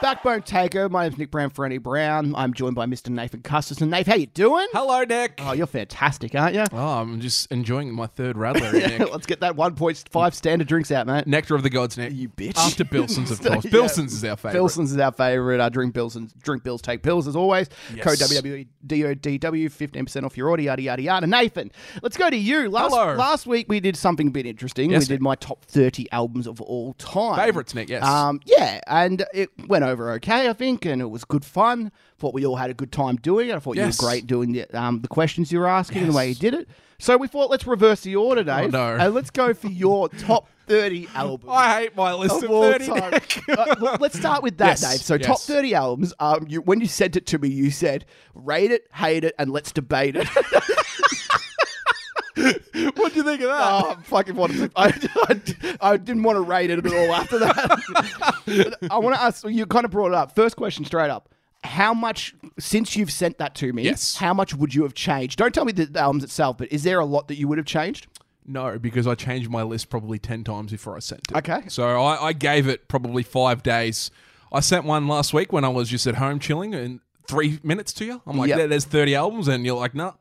Backbone Taker. My name's Nick Brown for Andy Brown. I'm joined by Mr. Nathan Custis. And Nate, how you doing? Hello, Nick. Oh, you're fantastic, aren't you? Oh, I'm just enjoying my third Radler, here, Nick. Let's get that 1.5 standard drinks out, mate. Nectar of the gods, Nick. You bitch. After Bilson's, of course. Bilson's is our favourite. Pilson's is our favourite. I drink Pilsons, drink Bills, take pills as always. Yes. Code WWDODW, 15% off your order, yada, yada, yada. Nathan, let's go to you. Last, Hello. last week we did something a bit interesting. Yes, we did Nick. my top 30 albums of all time. Favourites, Nick, yes. Um, yeah, and it went over okay, I think, and it was good fun. Thought we all had a good time doing it. I thought Yes. you were great doing the, um, the questions you were asking and the way you did it. So we thought let's reverse the order, Dave, no. and let's go for your top 30 albums. I hate my list of of, all 30, time. Nick. Uh, well, let's start with that, Yes, Dave. So, yes. top 30 albums. Um, you, when you sent it to me, you said, rate it, hate it, and let's debate it. what do you think of that? Oh, I fucking wanted to. I, I, I didn't want to rate it at all after that. I want to ask you kind of brought it up. First question straight up. How much, since you've sent that to me, Yes. how much would you have changed? Don't tell me the albums itself, but is there a lot that you would have changed? No, because I changed my list probably 10 times before I sent it. Okay. So I, I gave it probably five days. I sent one last week when I was just at home chilling in three minutes to you. I'm like, Yep. there, there's 30 albums. And you're like, nah,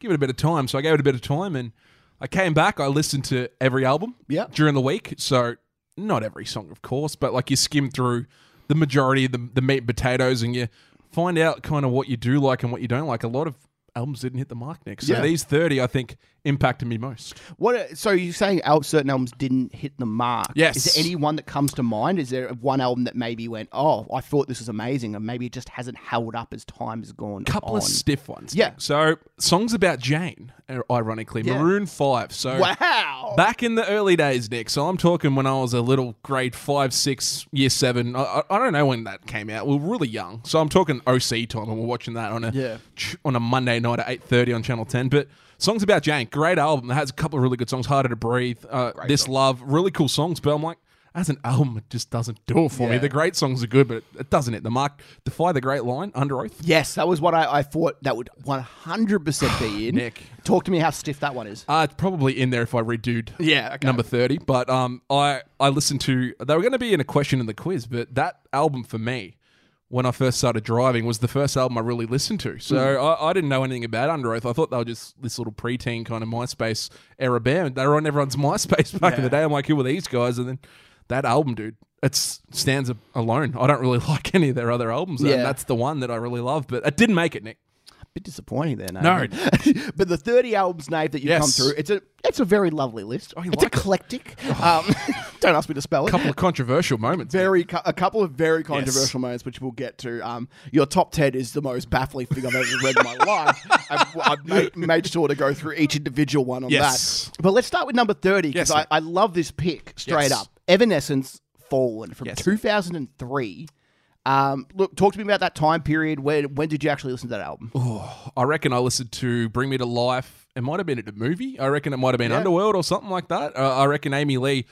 give it a bit of time. So I gave it a bit of time and I came back. I listened to every album Yep. during the week. So not every song, of course, but like you skim through the majority of the, the meat and potatoes and you find out kind of what you do like and what you don't like. A lot of albums didn't hit the mark, Nick. So Yeah. these 30, I think, impacted me most. What? So you're saying al- certain albums didn't hit the mark? Yes. Is there any one that comes to mind? Is there one album that maybe went, oh, I thought this was amazing, and maybe it just hasn't held up as time has gone A couple on? of stiff ones. Yeah. So songs about Jane, uh, ironically, Yeah. Maroon Five. So wow. back in the early days, Nick. So I'm talking when I was a little grade five, six, year seven. I, I, I don't know when that came out. We were really young. So I'm talking OC time, and we're watching that on a Yeah. ch- on a Monday night at eight thirty on Channel Ten. But songs about Jane, great album. It has a couple of really good songs. Harder to breathe. Uh, this love, really cool songs. But I'm like. As an album, it just doesn't do it for me. Yeah. The great songs are good, but it doesn't hit the mark. Define the Great Line, Underoath. Yes, that was what I, I thought that would 100% be in. Nick. Talk to me how stiff that one is. Uh, it's probably in there if I redoed Yeah, okay. number 30. But um, I, I listened to, they were going to be in a question in the quiz, but that album for me, when I first started driving, was the first album I really listened to. So Hmm. I, I didn't know anything about Underoath. I thought they were just this little preteen kind of MySpace era band. They were on everyone's MySpace back in the day. I'm like, who were these guys? And then that album, dude. It stands alone. I don't really like any of their other albums, Yeah. and that's the one that I really love. But it didn't make it, Nick. Bit disappointing there. No. but the 30 albums, Nate, that you've Yes. come through, it's a it's a very lovely list. you it's like it? eclectic. Um, don't ask me to spell it. A couple of controversial moments. Very a couple of very controversial moments, which we'll get to. Um, your top ten is the most baffling thing I've ever read in my life. I've, I've made, made sure to go through each individual one on Yes. that. But let's start with number thirty because Yes, I. I love this pick straight Yes. up. Evanescence, Fallen from Yes. two thousand and three. Um, look, talk to me about that time period. When when did you actually listen to that album? I reckon I listened to Bring Me to Life. It might have been in a movie. I reckon it might have been Yeah. Underworld or something like that. Uh, I reckon Amy Lee,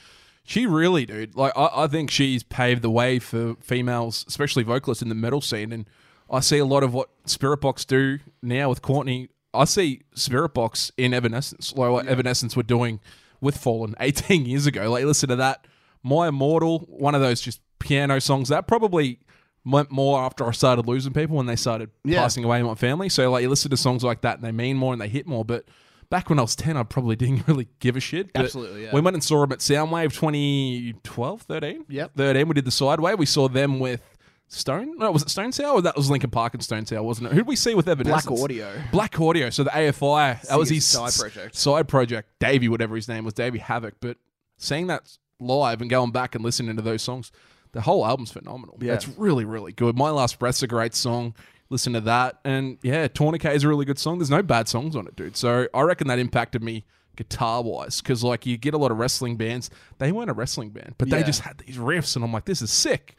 she really, dude, like I, I think she's paved the way for females, especially vocalists in the metal scene. And I see a lot of what Spiritbox do now with Courtney. I see Spiritbox in Evanescence, like what Evanescence were doing with Fallen 18 years ago. Like listen to that, My Immortal, one of those just piano songs that probably went more after I started losing people when they started Yeah. passing away in my family. So like you listen to songs like that and they mean more and they hit more. But back when I was ten, I probably didn't really give a shit. But Absolutely, yeah. We went and saw them at Soundwave 2012, 13. Yep. 13. We did the Sidewave. We saw them with Stone. No, was it Stone Sour? Or that was Linkin Park and Stone Sour, wasn't it? Who did we see with Evanescence? Blaqk Audio. Blaqk Audio. So the AFI. That was his side project. Side project. Davey, whatever his name was, Davey Havok. But seeing that live and going back and listening to those songs, the whole album's phenomenal. Yeah. It's really, really good. My Last Breath's a great song. Listen to that. And yeah, Tourniquet is a really good song. There's no bad songs on it, dude. So I reckon that impacted me guitar wise because like you get a lot of wrestling bands they weren't a wrestling band but Yeah. they just had these riffs and i'm like this is sick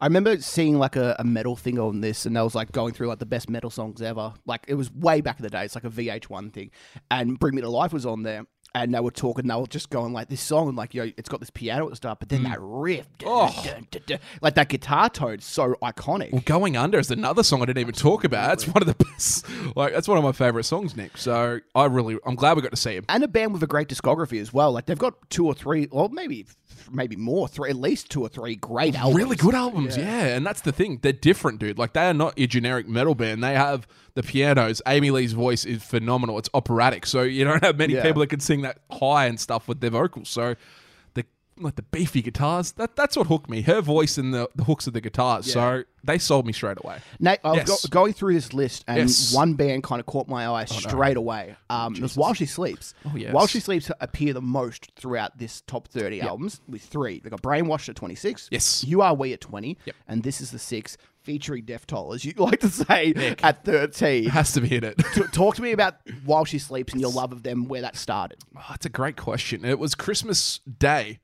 I remember seeing like a, a metal thing on this, and they was like going through like the best metal songs ever. Like it was way back in the day. It's like a VH1 thing, and Bring Me to Life was on there. And they were talking. They were just going like this song, and like you know, it's got this piano at the start, but then that riff, Mm. Oh. dun, dun, dun, like that guitar tone, so iconic. Well, Going Under is another song I didn't even talk about. It's one of the best. Like that's one of my favorite songs, Nick. So I really, I'm glad we got to see him. and a band with a great discography as well. Like they've got two or three, or maybe maybe more, three at least two or three great albums. Really good albums, yeah. And that's the thing. They're different, dude. Like they are not your generic metal band. They have the pianos. Amy Lee's voice is phenomenal. It's operatic. So you don't have many Yeah. people that can sing that high and stuff with their vocals. So like the beefy guitars, that that's what hooked me. Her voice and the, the hooks of the guitars. So they sold me straight away. Nate, I was Yes. go- going through this list, and Yes. one band kind of caught my eye straight away. Um, it was While She Sleeps. Oh, yes. While She Sleeps appear the most throughout this top 30 albums with three. They got Brainwashed at 26. Yes. You Are We at 20. Yep. And this is the six, featuring Death Toll, as you like to say, at 13. Has to be in it. T- Talk to me about While She Sleeps and your love of them, where that started. Oh, that's a great question. It was Christmas Day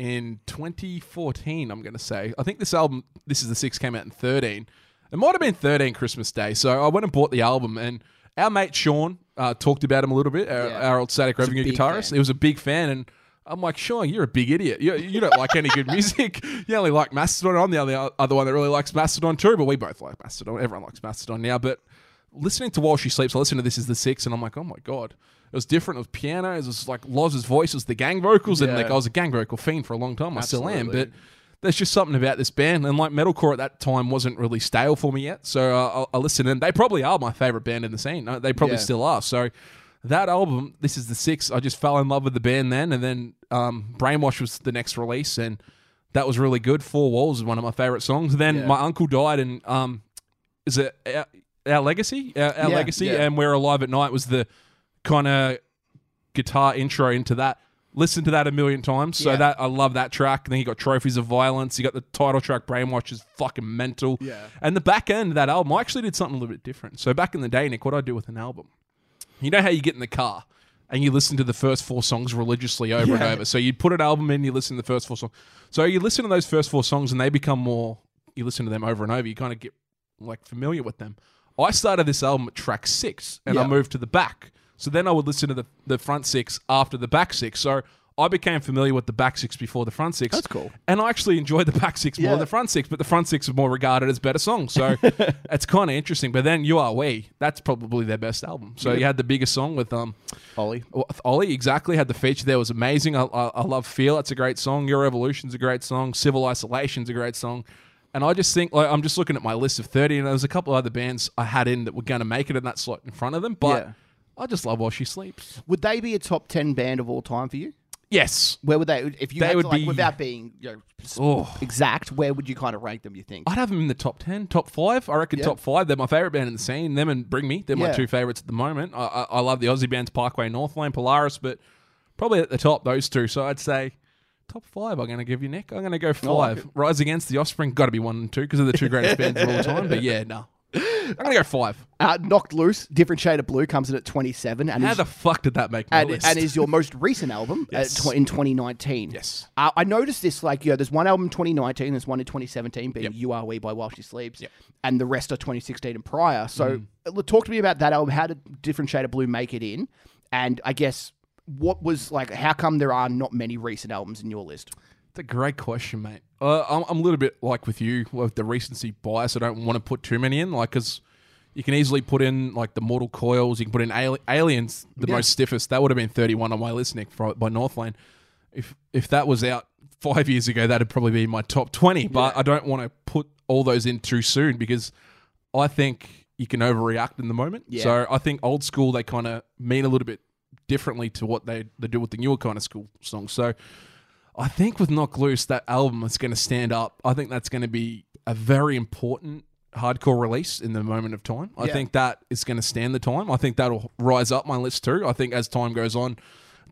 in 2014, I'm going to say. I think this album, This is the Six, came out in 13. It might have been 13 Christmas Day. So I went and bought the album, and our mate Sean uh, talked about him a little bit, our, Yeah. our old Static Revenue guitarist. fan. He was a big fan, and I'm like, Sean, you're a big idiot. You, you don't like any good music. You only like Mastodon. I'm the only other one that really likes Mastodon too, but we both like Mastodon. Everyone likes Mastodon now, but listening to While She Sleeps, I listen to This Is the Six, and I'm like, oh my god. It was different. It was piano. It was like Loz's voice. Was the gang vocals. And Yeah. like I was a gang vocal fiend for a long time. I still am. Absolutely. But there's just something about this band. And like metalcore at that time wasn't really stale for me yet. So uh, I, I listened and they probably are my favorite band in the scene. Uh, They probably Yeah. still are. So that album, This Is the Six, I just fell in love with the band then. And then um, Brainwash was the next release. And that was really good. Four Walls is one of my favorite songs. Then Yeah. my uncle died and um, is it our, our legacy? Our, our Yeah, legacy, yeah. and we're alive at night was the kind of guitar intro into that. Listen to that a million times. So Yeah. that I love that track. And then you got Trophies of Violence. You got the title track Brainwash is fucking mental. Yeah. And the back end of that album, I actually did something a little bit different. So back in the day, Nick, what I do with an album, you know how you get in the car and you listen to the first four songs religiously over and Yeah. over. So you'd put an album in, you listen to the first four songs. So you listen to those first four songs and they become more. You listen to them over and over. You kind of get like familiar with them. I started this album at track six and I Yeah. moved to the back. So then I would listen to the, the front six after the back six. So I became familiar with the back six before the front six. That's cool. And I actually enjoyed the back six more Yeah. than the front six, but the front six are more regarded as better songs. So it's kind of interesting. But then You Are We, that's probably their best album. So you had the biggest song with um Ollie. with Ollie, exactly. Had the feature there, was amazing. I, I, I love Feel, it's a great song. Your Evolution's a great song. Civil Isolation's a great song. And I just think, like, I'm just looking at my list of 30, and there's a couple of other bands I had in that were going to make it in that slot in front of them. But Yeah. I just love While She Sleeps. Would they be a top 10 band of all time for you? Yes. Where would they, if you They had would to, like, be- without being you know, Oh. exact, where would you kind of rank them, you think? I'd have them in the top 10, top five. I reckon Yeah. top five. They're my favorite band in the scene. Them and Bring Me. They're my Yeah. two favorites at the moment. I, I, I love the Aussie bands Parkway Northlane, Polaris, but probably at the top, those two. So I'd say top five. I'm going to give you, Nick. I'm going to go five. Rise Against the Offspring, got to be one and two because they're the two greatest bands of all time. But yeah, no. I'm going to go five. Uh, Knocked Loose, Different Shade of Blue, comes in at 27 and, How is, the fuck did that make my and, list? and is your most recent album at tw- in 2019. Yes. Uh, I noticed this, like, you know, there's one album in 2019, there's one in 2017 being. You Are We by While She Sleeps, Yep. and the rest are 2016 and prior. So Mm. uh, talk to me about that album. How did Different Shade of Blue make it in? And I guess what was, like, how come there are not many recent albums in your list? It's a great question, mate. Uh, I'm, I'm a little bit like with you with the recency bias. I don't want to put too many in, like because you can easily put in like the Mortal Coils. You can put in Ali- Aliens, the Yeah. most stiffest. That would have been 31 on my list, Nick, for, by Northlane. If if that was out five years ago, that'd probably be my top 20. But I don't want to put all those in too soon because I think you can overreact in the moment. Yeah. So I think old school they kind of mean a little bit differently to what they they do with the newer kind of school songs. So. I think with Knock Loose, that album is going to stand up. I think that's going to be a very important hardcore release in the moment of time. I Yeah. think that is going to stand the time. I think that'll rise up my list too. I think as time goes on,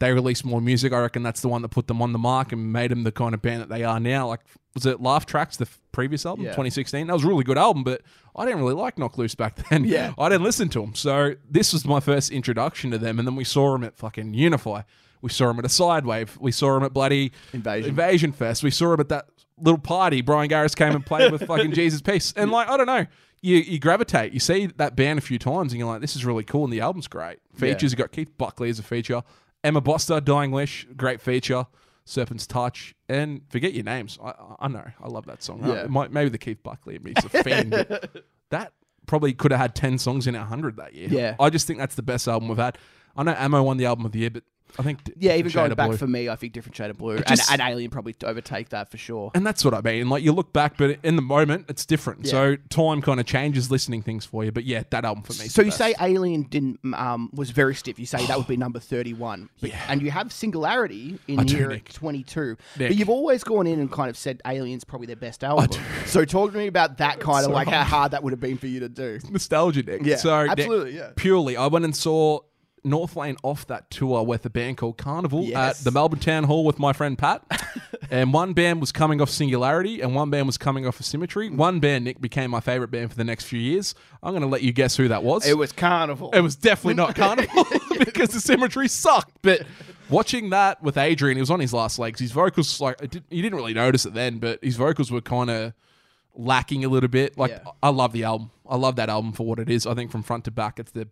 they release more music. I reckon that's the one that put them on the mark and made them the kind of band that they are now. Like, was it Laugh Tracks, the f- previous album, Yeah. 2016? That was a really good album, but I didn't really like Knock Loose back then. Yeah. I didn't listen to them. So this was my first introduction to them. And then we saw them at fucking Unify. We saw him at a Sidewave. We saw him at bloody Invasion. Invasion Fest. We saw him at that little party. Bryan Garris came and played with fucking Jesus Piece. And like, I don't know. You, you gravitate. You see that band a few times and you're like, this is really cool and the album's great. Features, you got Keith Buckley as a feature. Emma Boster, Dying Wish, great feature. Serpent's Touch, and forget your names. I, I know, I love that song. Yeah. Might- maybe the Keith Buckley and me is a fan. that probably could have had ten songs in our hundred that year. Yeah. I just think that's the best album we've had. I know Amo won the album of the year, but I think D- Yeah, even going back Blue. for me, I think different shade of blue just- and, and Alien probably overtake that for sure. And that's what I mean. Like you look back, but in the moment, it's different. Yeah. So time kind of changes listening things for you. But yeah, that album for me. So you best. say Alien didn't um, was very stiff. You say that would be number thirty-one, but, Yeah. and you have Singularity in here twenty-two. Nick. But you've always gone in and kind of said Alien's probably their best album. So talk to me about that kind of so like how hard. hard that would have been for you to do. nostalgia, Nick. Yeah, so Nick, absolutely, yeah. Purely, I went and saw Northlane off that tour with a band called Carnival Yes. at the Melbourne Town Hall with my friend Pat. and one band was coming off Singularity, and one band was coming off of Symmetry. Mm. One band, Nick, became my favorite band for the next few years. I'm going to let you guess who that was. It was Carnival. It was definitely not Carnival because the symmetry sucked. But watching that with Adrian, he was on his last legs. His vocals, like, it did, you didn't really notice it then, but his vocals were kind of lacking a little bit. Like, Yeah. I love the album. I love that album for what it is. I think from front to back, it's the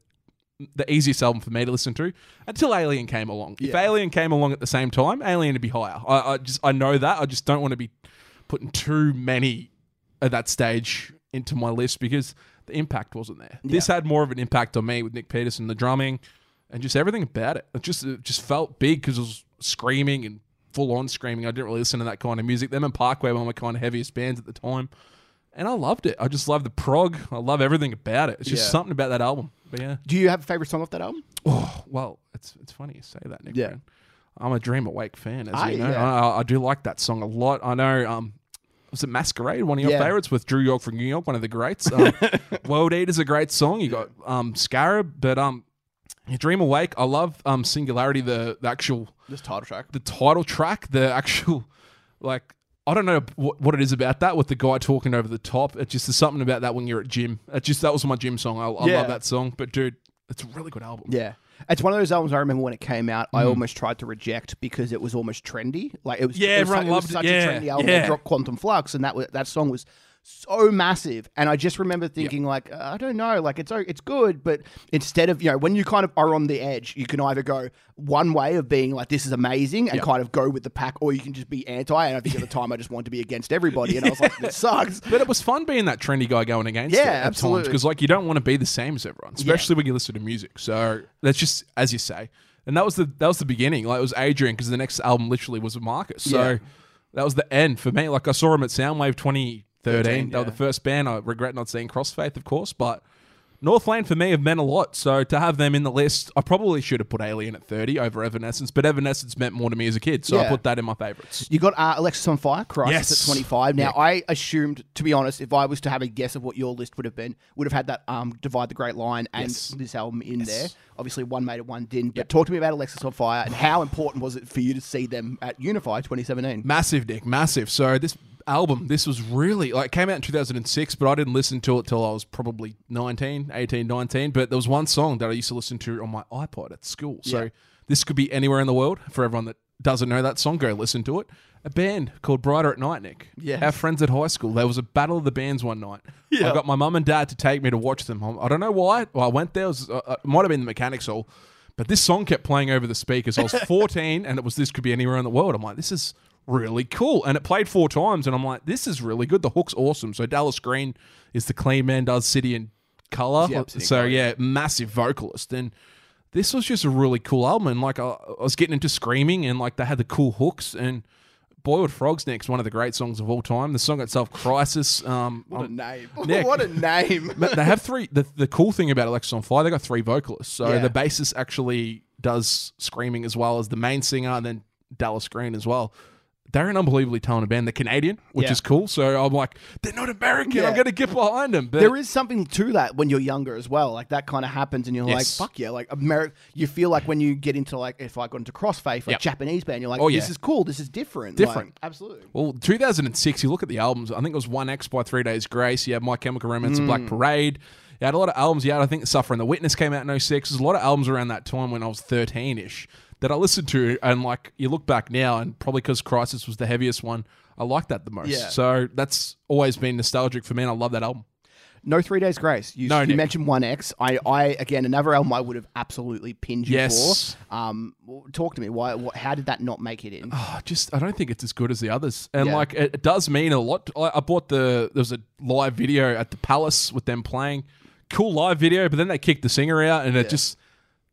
the easiest album for me to listen to until Alien came along. If Alien came along at the same time, Alien would be higher. I, I just I know that. I just don't want to be putting too many at that stage into my list because the impact wasn't there. This had more of an impact on me with Nic Pettersen, the drumming, and just everything about it. It just it just felt big because it was screaming and full on screaming. I didn't really listen to that kind of music. Them and Parkway were my kind of heaviest bands at the time. And I loved it. I just love the prog. I love everything about it. It's just Yeah. something about that album. But yeah. Do you have a favorite song off that album? Oh, well, it's it's funny you say that, Nick. Yeah. Brown. I'm a Dream Awake fan, as Ah, you know. yeah. I, I do like that song a lot. I know. Um, was it Masquerade? One of your Yeah. favorites with Drew York from New York, one of the greats. Um, World Eater's is a great song. You got um, Scarab, but um, Dream Awake. I love um, Singularity. The, the actual This title track. the title track, the actual like I don't know what, what it is about that with the guy talking over the top. It just there's something about that when you're at gym. It just that was my gym song. I, I Yeah. love that song. But dude, it's a really good album. Yeah. It's one of those albums I remember when it came out. Mm. I almost tried to reject because it was almost trendy. Like it was. Yeah, it was, everyone su- it was loved it. such Yeah, a trendy album. yeah. They dropped Quantum Flux, and that was, that song was so massive. And I just remember thinking, like, uh, I don't know, like it's it's good, but instead of you know, when you kind of are on the edge, you can either go one way of being like, this is amazing, and Yeah. kind of go with the pack, or you can just be anti. And I think at the time I just wanted to be against everybody, and I was like, this sucks. But it was fun being that trendy guy going against Yeah, it at absolutely. Because like you don't want to be the same as everyone, especially when you listen to music. So that's just as you say. And that was the that was the beginning. Like it was Adrian because the next album literally was Marcus. So Yeah. that was the end for me. Like I saw him at Soundwave 2013. 13, They were the first band. I regret not seeing Crossfaith, of course, but. Northlane for me have meant a lot, so to have them in the list, I probably should have put Alien at 30 over Evanescence, but Evanescence meant more to me as a kid, so I put that in my favorites. You got uh, Alexisonfire, Crisis Yes. at 25. Now, Yeah. I assumed, to be honest, if I was to have a guess of what your list would have been, would have had that um, Define the Great Line and Yes. this album in Yes. there. Obviously, one made it, one didn't. But talk to me about Alexisonfire and how important was it for you to see them at Unify 2017? Massive, Nick, massive. So this album, this was really like it came out in 2006, but I didn't listen to it till I was probably 19, 18, 19. But there was one song that I used to listen to on my iPod at school. So Yeah. this could be anywhere in the world. For everyone that doesn't know that song, go listen to it. A band called Brighter at Night, Nick. Yeah. Our friends at high school. There was a battle of the bands one night. Yeah. I got my mum and dad to take me to watch them. I don't know why. Well, I went there. It, was, uh, uh, it might have been the mechanics hall. But this song kept playing over the speakers. I was 14 and it was This Could Be Anywhere in the World. I'm like, this is really cool. And it played four times and I'm like, this is really good. The hook's awesome. So Dallas Green is the clean man, does City and Colour. Yep, City and Colour, yeah, massive vocalist. And this was just a really cool album. And like, I, I was getting into screaming and like they had the cool hooks and Boiled Frogs Next, one of the great songs of all time. The song itself, Crisis. Um, What a um, name. What a name. they have three. The, the cool thing about Alexisonfire, they got three vocalists. So Yeah. the bassist actually does screaming as well as the main singer, and then Dallas Green as well. They're an unbelievably talented band. They're Canadian, which Yeah. is cool. So I'm like, they're not American. Yeah. I'm going to get behind them. But there is something to that when you're younger as well. Like that kind of happens, and you're Yes. like, "Fuck yeah!" Like America, you feel like when you get into like if I got into Crossfaith, like Yep. Japanese band, you're like, Oh, "This yeah. is cool. This is different." Different. Like, absolutely. Well, 2006, you look at the albums, I think it was 1X by Three Days Grace. You had My Chemical Romance and Mm. Black Parade. You had a lot of albums. You had, I think, Suffering the Witness came out in 06. There's a lot of albums around that time when I was 13 ish that I listened to. And, like, you look back now, and probably because Crisis was the heaviest one, I like that the most. Yeah. So that's always been nostalgic for me, and I love that album. No Three Days Grace. You, No, you Nick. mentioned One X. I, I again another album I would have absolutely pinned you Yes. for. Um, talk to me. Why? What, how did that not make it in? Oh, just I don't think it's as good as the others, and Yeah. like it, it does mean a lot. I, I bought the there was a live video at the Palace with them playing, cool live video, but then they kicked the singer out, and it Yeah. just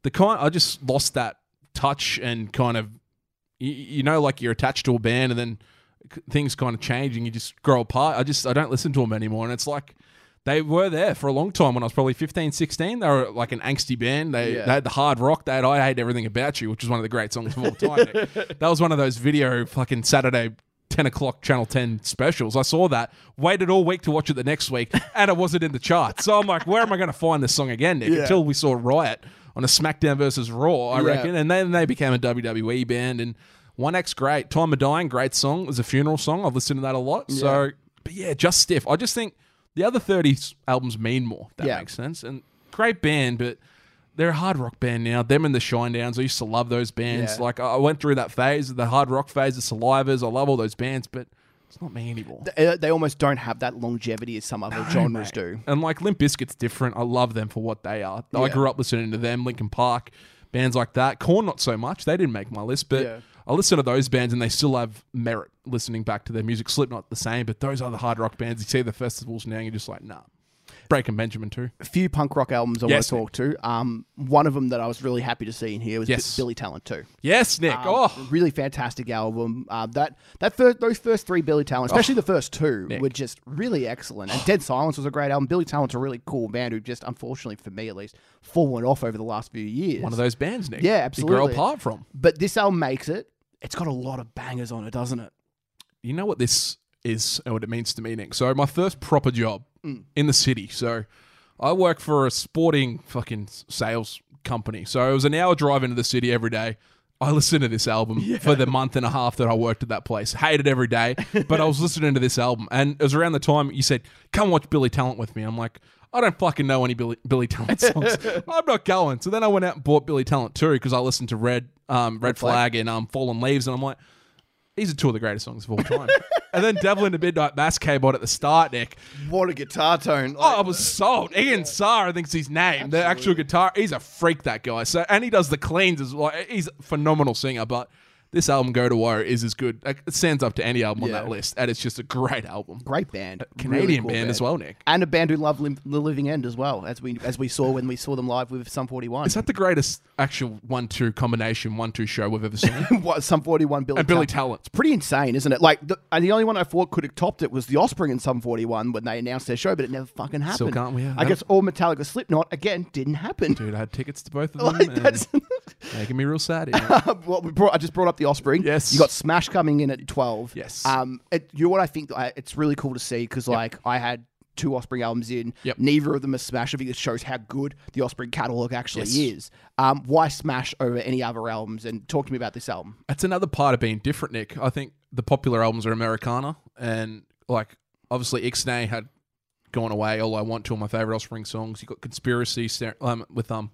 the kind I just lost that touch and kind of you, you know like you're attached to a band and then things kind of change and you just grow apart. I just I don't listen to them anymore, and it's like. They were there for a long time when I was probably 15, 16. They were like an angsty band. They, Yeah. they had the hard rock. They had I Hate Everything About You, which is one of the great songs of all time. That was one of those video fucking Saturday 10 o'clock Channel 10 specials. I saw that, waited all week to watch it the next week, and it wasn't in the charts. So I'm like, where am I going to find this song again, Nick? Yeah. Until we saw Riot on a SmackDown versus Raw, I Yeah. reckon. And then they became a WWE band. And 1X, great. Time of Dying, great song. It was a funeral song. I've listened to that a lot. So, but yeah, just stiff. I just think the other 30 albums mean more. if That Yeah. makes sense. And great band, but they're a hard rock band now. Them and the ShineDowns. I used to love those bands. Yeah. Like I I went through that phase, the hard rock phase, the Salivas. I love all those bands, but it's not me anymore. They, uh, they almost don't have that longevity as some other genres do. And like Limp Bizkit's different. I love them for what they are. I Yeah. grew up listening to them, Linkin Park, bands like that. Korn not so much. They didn't make my list, but Yeah. I listen to those bands and they still have merit listening back to their music. Slipknot the same, but those other hard rock bands, you see the festivals now, and you're just like, nah. Breaking Benjamin too. A few punk rock albums I Yes, want to talk to. Um, one of them that I was really happy to see in here was Yes. Billy Talent too. Yes, Nick. Um, oh, really fantastic album. Uh, that that first those first three Billy Talent, especially the first two, Nick. were just really excellent. And Dead Silence was a great album. Billy Talent's a really cool band who just, unfortunately for me at least, fallen off over the last few years. one of those bands, Nick. Yeah, You grow absolutely. apart from. But this album makes it. It's got a lot of bangers on it, doesn't it? you know what this is and what it means to me, Nick. So my first proper job Mm. in the city. So I work for a sporting fucking sales company. So it was an hour drive into the city every day. I listened to this album for the month and a half that I worked at that place. Hated every day, but I was listening to this album, and it was around the time you said, "Come watch Billy Talent with me." I'm like, I don't fucking know any Billy, Billy Talent songs. I'm not going. So then I went out and bought Billy Talent too because I listened to Red, um, Red, Flag. Flag and um, Fallen Leaves, and I'm like, these are two of the greatest songs of all time. and then Devil in the Midnight Mass came on at the start, Nick. What a guitar tone! Oh, I was sold. Ian D'Sa, I think's his name. The actual guitar. He's a freak, that guy. So and he does the cleans as well. He's a phenomenal singer, but this album, Go to War, is as good. Like, It stands up to any album on Yeah. that list, and it's just a great album. great band, Canadian Really cool band, as well, Nick. and a band who love Lim- the Living End as well, as we as we saw when we saw them live with Sum Forty One. Is that the greatest actual one-two combination, one-two show we've ever seen? what Sum Forty One Billy and Billy Talent. Talent. pretty insane, isn't it? Like, the, and the only one I thought could have topped it was the Offspring in Sum 41 when they announced their show, but it never fucking happened. Can't we? Yeah, I no. guess all Metallica Slipknot, again, didn't happen. Dude, I had tickets to both of them. Like, and that's, making me real sad. here. what we brought, I just brought up the Offspring. Yes. You got Smash coming in at 12. Yes. Um, it, you know what I think? I, it's really cool to see because, like, I had two Offspring albums in. Yep. Neither of them are Smash. I think it shows how good the Offspring catalog actually Yes. is. Um, why Smash over any other albums? And talk to me about this album. That's another part of being different, Nick. I think the popular albums are Americana, and like obviously Ixnay had gone away. All I want to, all my favorite Offspring songs. You got Conspiracy um, with um,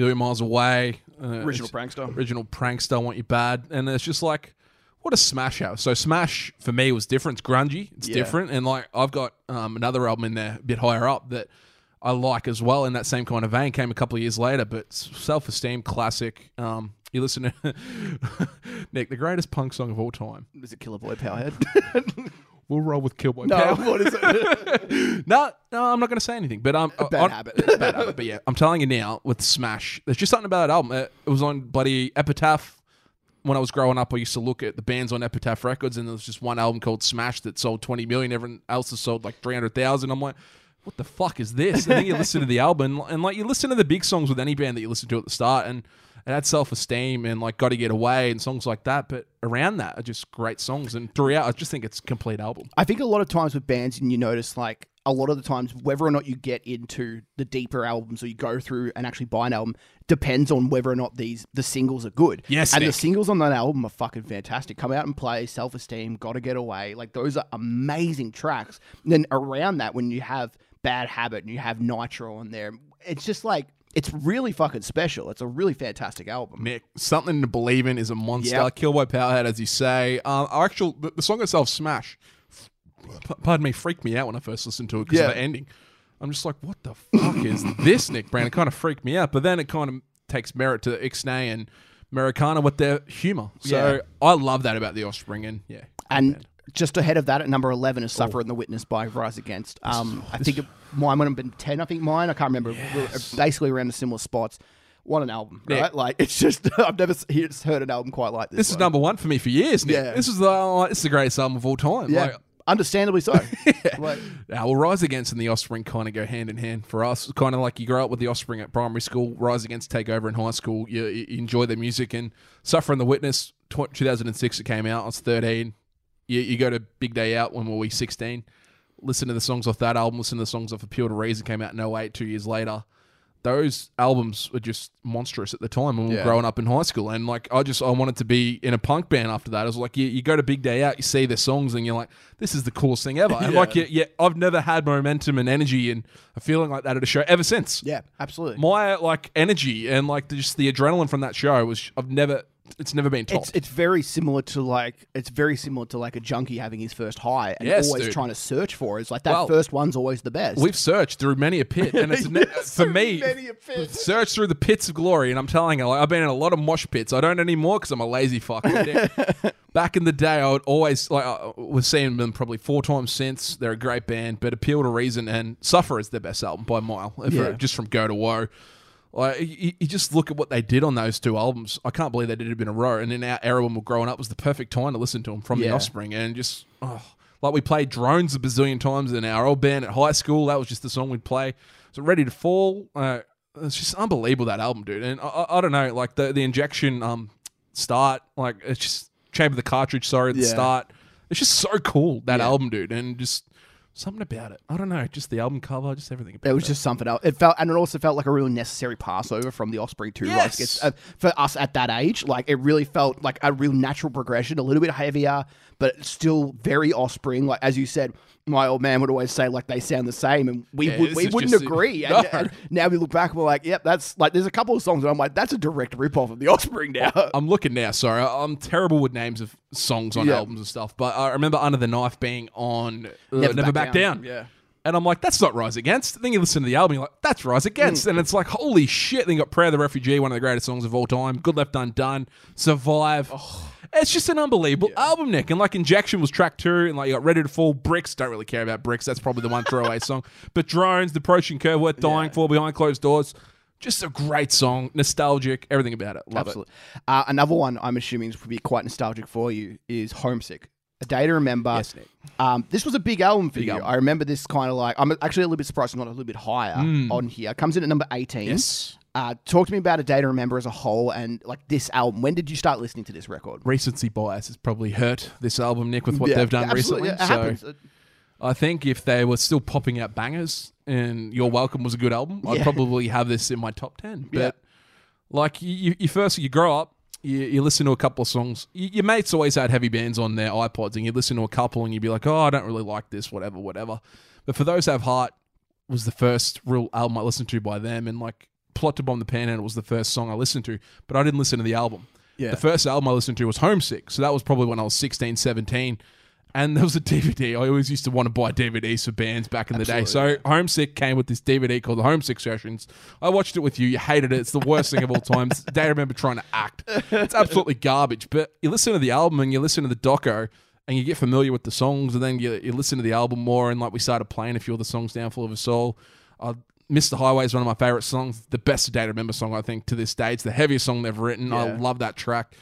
Million Miles Away, uh, Original Prankster. original Prankster, I Want You Bad, and it's just like. What a Smash house! So Smash for me was different. It's grungy. It's Yeah. different, and like I've got um, another album in there a bit higher up that I like as well in that same kind of vein. Came a couple of years later, but self esteem classic. Um, you listen to Nick, the greatest punk song of all time. Is it Killer Boy Powerhead? We'll roll with Killboy. no, Power. what is it? no, no, I'm not going to say anything. But um, bad on- habit. bad habit. But yeah, I'm telling you now with Smash, there's just something about that album. It, it was on bloody Epitaph. When I was growing up, I used to look at the bands on Epitaph Records, and there was just one album called Smash that sold 20 million. Everyone else has sold like 300,000. I'm like, what the fuck is this? And then you listen to the album, and like you listen to the big songs with any band that you listen to at the start, and it had self esteem and like Got to Get Away and songs like that. But around that are just great songs, and throughout, I just think it's a complete album. I think a lot of times with bands, and you notice like a lot of the times, whether or not you get into the deeper albums or you go through and actually buy an album depends on whether or not these the singles are good. Yes, and the singles on that album are fucking fantastic. Come out and play, self esteem, gotta get away. Like those are amazing tracks. And then around that, when you have Bad Habit and you have Nitro on there, it's just like it's really fucking special. It's a really fantastic album. Mick, something to believe in is a monster. Yep. Killboy Powerhead, as you say. Um, our actual the, the song itself, Smash. p- Pardon me, freaked me out when I first listened to it because Yeah. of the ending. I'm just like, what the fuck is this, Nick Brown? It kind of freaked me out, but then it kind of takes merit to Ixnay and Americana with their humor. So Yeah. I love that about the Offspring, and yeah, And just ahead of that, at number 11 is Suffer in the Witness by Rise Against. Um, I think it, mine would have been 10, I think mine. I can't remember. We were Basically around the similar spots. What an album, Yeah. right? Like, it's just, I've never heard an album quite like this. this is number one for me for years. Nick. Yeah. this is the oh, this is the greatest album of all time. Yeah. Like, Understandably so. Like, Now, well, Rise Against and the Offspring kind of go hand in hand for us. Kind of like you grow up with the Offspring at primary school, Rise Against take over in high school. You, you enjoy their music and Suffer and the Witness. Tw- 2006 it came out. I was 13. You, you go to Big Day Out when we were we 16. Listen to the songs off that album. Listen to the songs off Appeal to Reason came out in 08, two years later. Those albums were just monstrous at the time when we were Yeah. growing up in high school. And like, I just, I wanted to be in a punk band after that. I was like, you, you go to Big Day Out, you see their songs, and you're like, this is the coolest thing ever. And like, yeah, yeah, I've never had momentum and energy and a feeling like that at a show ever since. yeah, absolutely. My like energy and like the, just the adrenaline from that show was, I've never, it's never been topped. It's, it's very similar to like it's very similar to like a junkie having his first high and Yes, always dude. trying to search for it. It's like that Well, first one's always the best. We've searched through many a pit, and it's ne- Yes, for me. many a pit. Search through the pits of glory, and I'm telling you, like, I've been in a lot of mosh pits. I don't anymore because I'm a lazy fuck. Back in the day, I would always like I was seeing them probably four times since. They're a great band, but Appeal to Reason and Suffer is their best album by a mile, if- uh, Yeah. just from Go to Woe. Like you, you just look at what they did on those two albums. I can't believe they did it in a row. And in our era when we we're growing up, was the perfect time to listen to them from the Offspring. And just oh, like we played drones a bazillion times in our old band at high school. That was just the song we'd play. So ready to fall. Uh, it's just unbelievable that album, dude. And I, I, I don't know, like the the injection um start, like it's just chamber the cartridge. Sorry, at the Yeah. start. It's just so cool that Yeah. album, dude, and just something about it. I don't know, just the album cover, just everything about It was just something else. It felt, and it also felt like a really necessary passover from the Offspring to Yes. Rise Against. Uh, for us at that age. Like it really felt like a real natural progression, a little bit heavier, but still very Offspring. Like as you said, my old man would always say like they sound the same, and we Yeah, would, we wouldn't agree. No. And, and now we look back, and we're like, yep, that's like there's a couple of songs, and I'm like, that's a direct ripoff of the Offspring now. I'm looking now. Sorry, I'm terrible with names of songs on Yeah. albums and stuff. But I remember Under the Knife being on uh, Never, Back, Down. Yeah. And I'm like, that's not Rise Against. Then you listen to the album, you're like, that's Rise Against. Mm. And it's like, holy shit. Then you got Prayer of the Refugee, one of the greatest songs of all time. Good Left Undone, Survive. Oh. It's just an unbelievable album, Nick. And like Injection was track two, and like you got Ready to Fall, Bricks. Don't really care about Bricks. That's probably the one throwaway song. But Drones, The Approaching Curve, Worth Dying Yeah. For, Behind Closed Doors. Just a great song, nostalgic, everything about it. Love it. Uh, another one I'm assuming would be quite nostalgic for you is Homesick. A Day to Remember. Yes, Nick. Um, this was a big album for you. album. I remember this kind of like, I'm actually a little bit surprised it's not a little bit higher on here. Comes in at number 18. Mm. Yes. Uh, talk to me about A Day to Remember as a whole and like this album. When did you start listening to this record? recency bias has probably hurt this album, Nick, with what Yeah, they've done recently. It so happens. I think if they were still popping out bangers and You're Welcome was a good album, I'd probably have this in my top 10. But Yeah. like you, you first, you grow up, you, you listen to a couple of songs. Y your mates always had heavy bands on their iPods, and you listen to a couple and you'd be like, oh, I don't really like this, whatever, whatever. But for those who have heart, was the first real album I listened to by them, and like Plot to Bomb the Panhandle was the first song I listened to, but I didn't listen to the album. Yeah. The first album I listened to was Homesick, so that was probably when I was 16, 17. And there was a DVD. I always used to want to buy DVDs for bands back in the day. So Absolutely, Homesick came with this DVD called the Homesick Sessions. I watched it with you. You hated it. It's the worst thing of all time. It's the day I remember trying to act. It's absolutely garbage. But you listen to the album and you listen to the doco and you get familiar with the songs and then you, you listen to the album more and like we started playing a few of the songs Downfall of Us All. Uh, Mr. Highway is one of my favorite songs. The best Day to Remember song, I think, to this day. It's the heaviest song they've written. I love that track.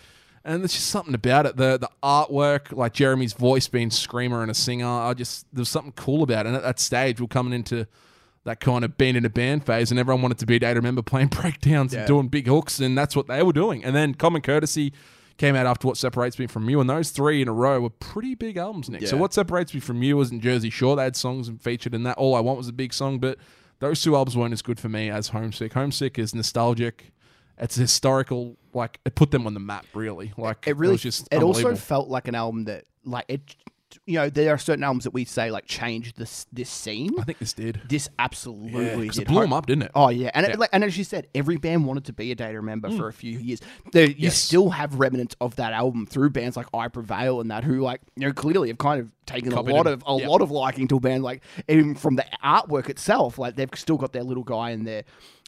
And there's just something about it. The the artwork, like Jeremy's voice being screamer and a singer, I just there's something cool about it. And at that stage, we're coming into that kind of being in a band phase, and everyone wanted to be Day to Remember playing breakdowns Yeah. and doing big hooks, and that's what they were doing. And then Common Courtesy came out after What Separates Me From You, and those three in a row were pretty big albums, Nick. So What Separates Me From You wasn't Jersey Shore. They had songs and featured in that. All I Want was a big song, but those two albums weren't as good for me as Homesick. Homesick is nostalgic. It's historical. Like it put them on the map, really. Like it really was just it also felt like an album that like it you know, there are certain albums that we say like changed this this scene. I think this did. This absolutely Because did. it blew them up, didn't it? Oh yeah, and It, Yeah. like, and as you said, every band wanted to be a Day to Remember for mm. a few years. There, you Yes. still have remnants of that album through bands like I Prevail and that, who like you know clearly have kind of taken Copied a lot them. of a Yep. lot of liking to a band. Like even from the artwork itself, like they've still got their little guy in there.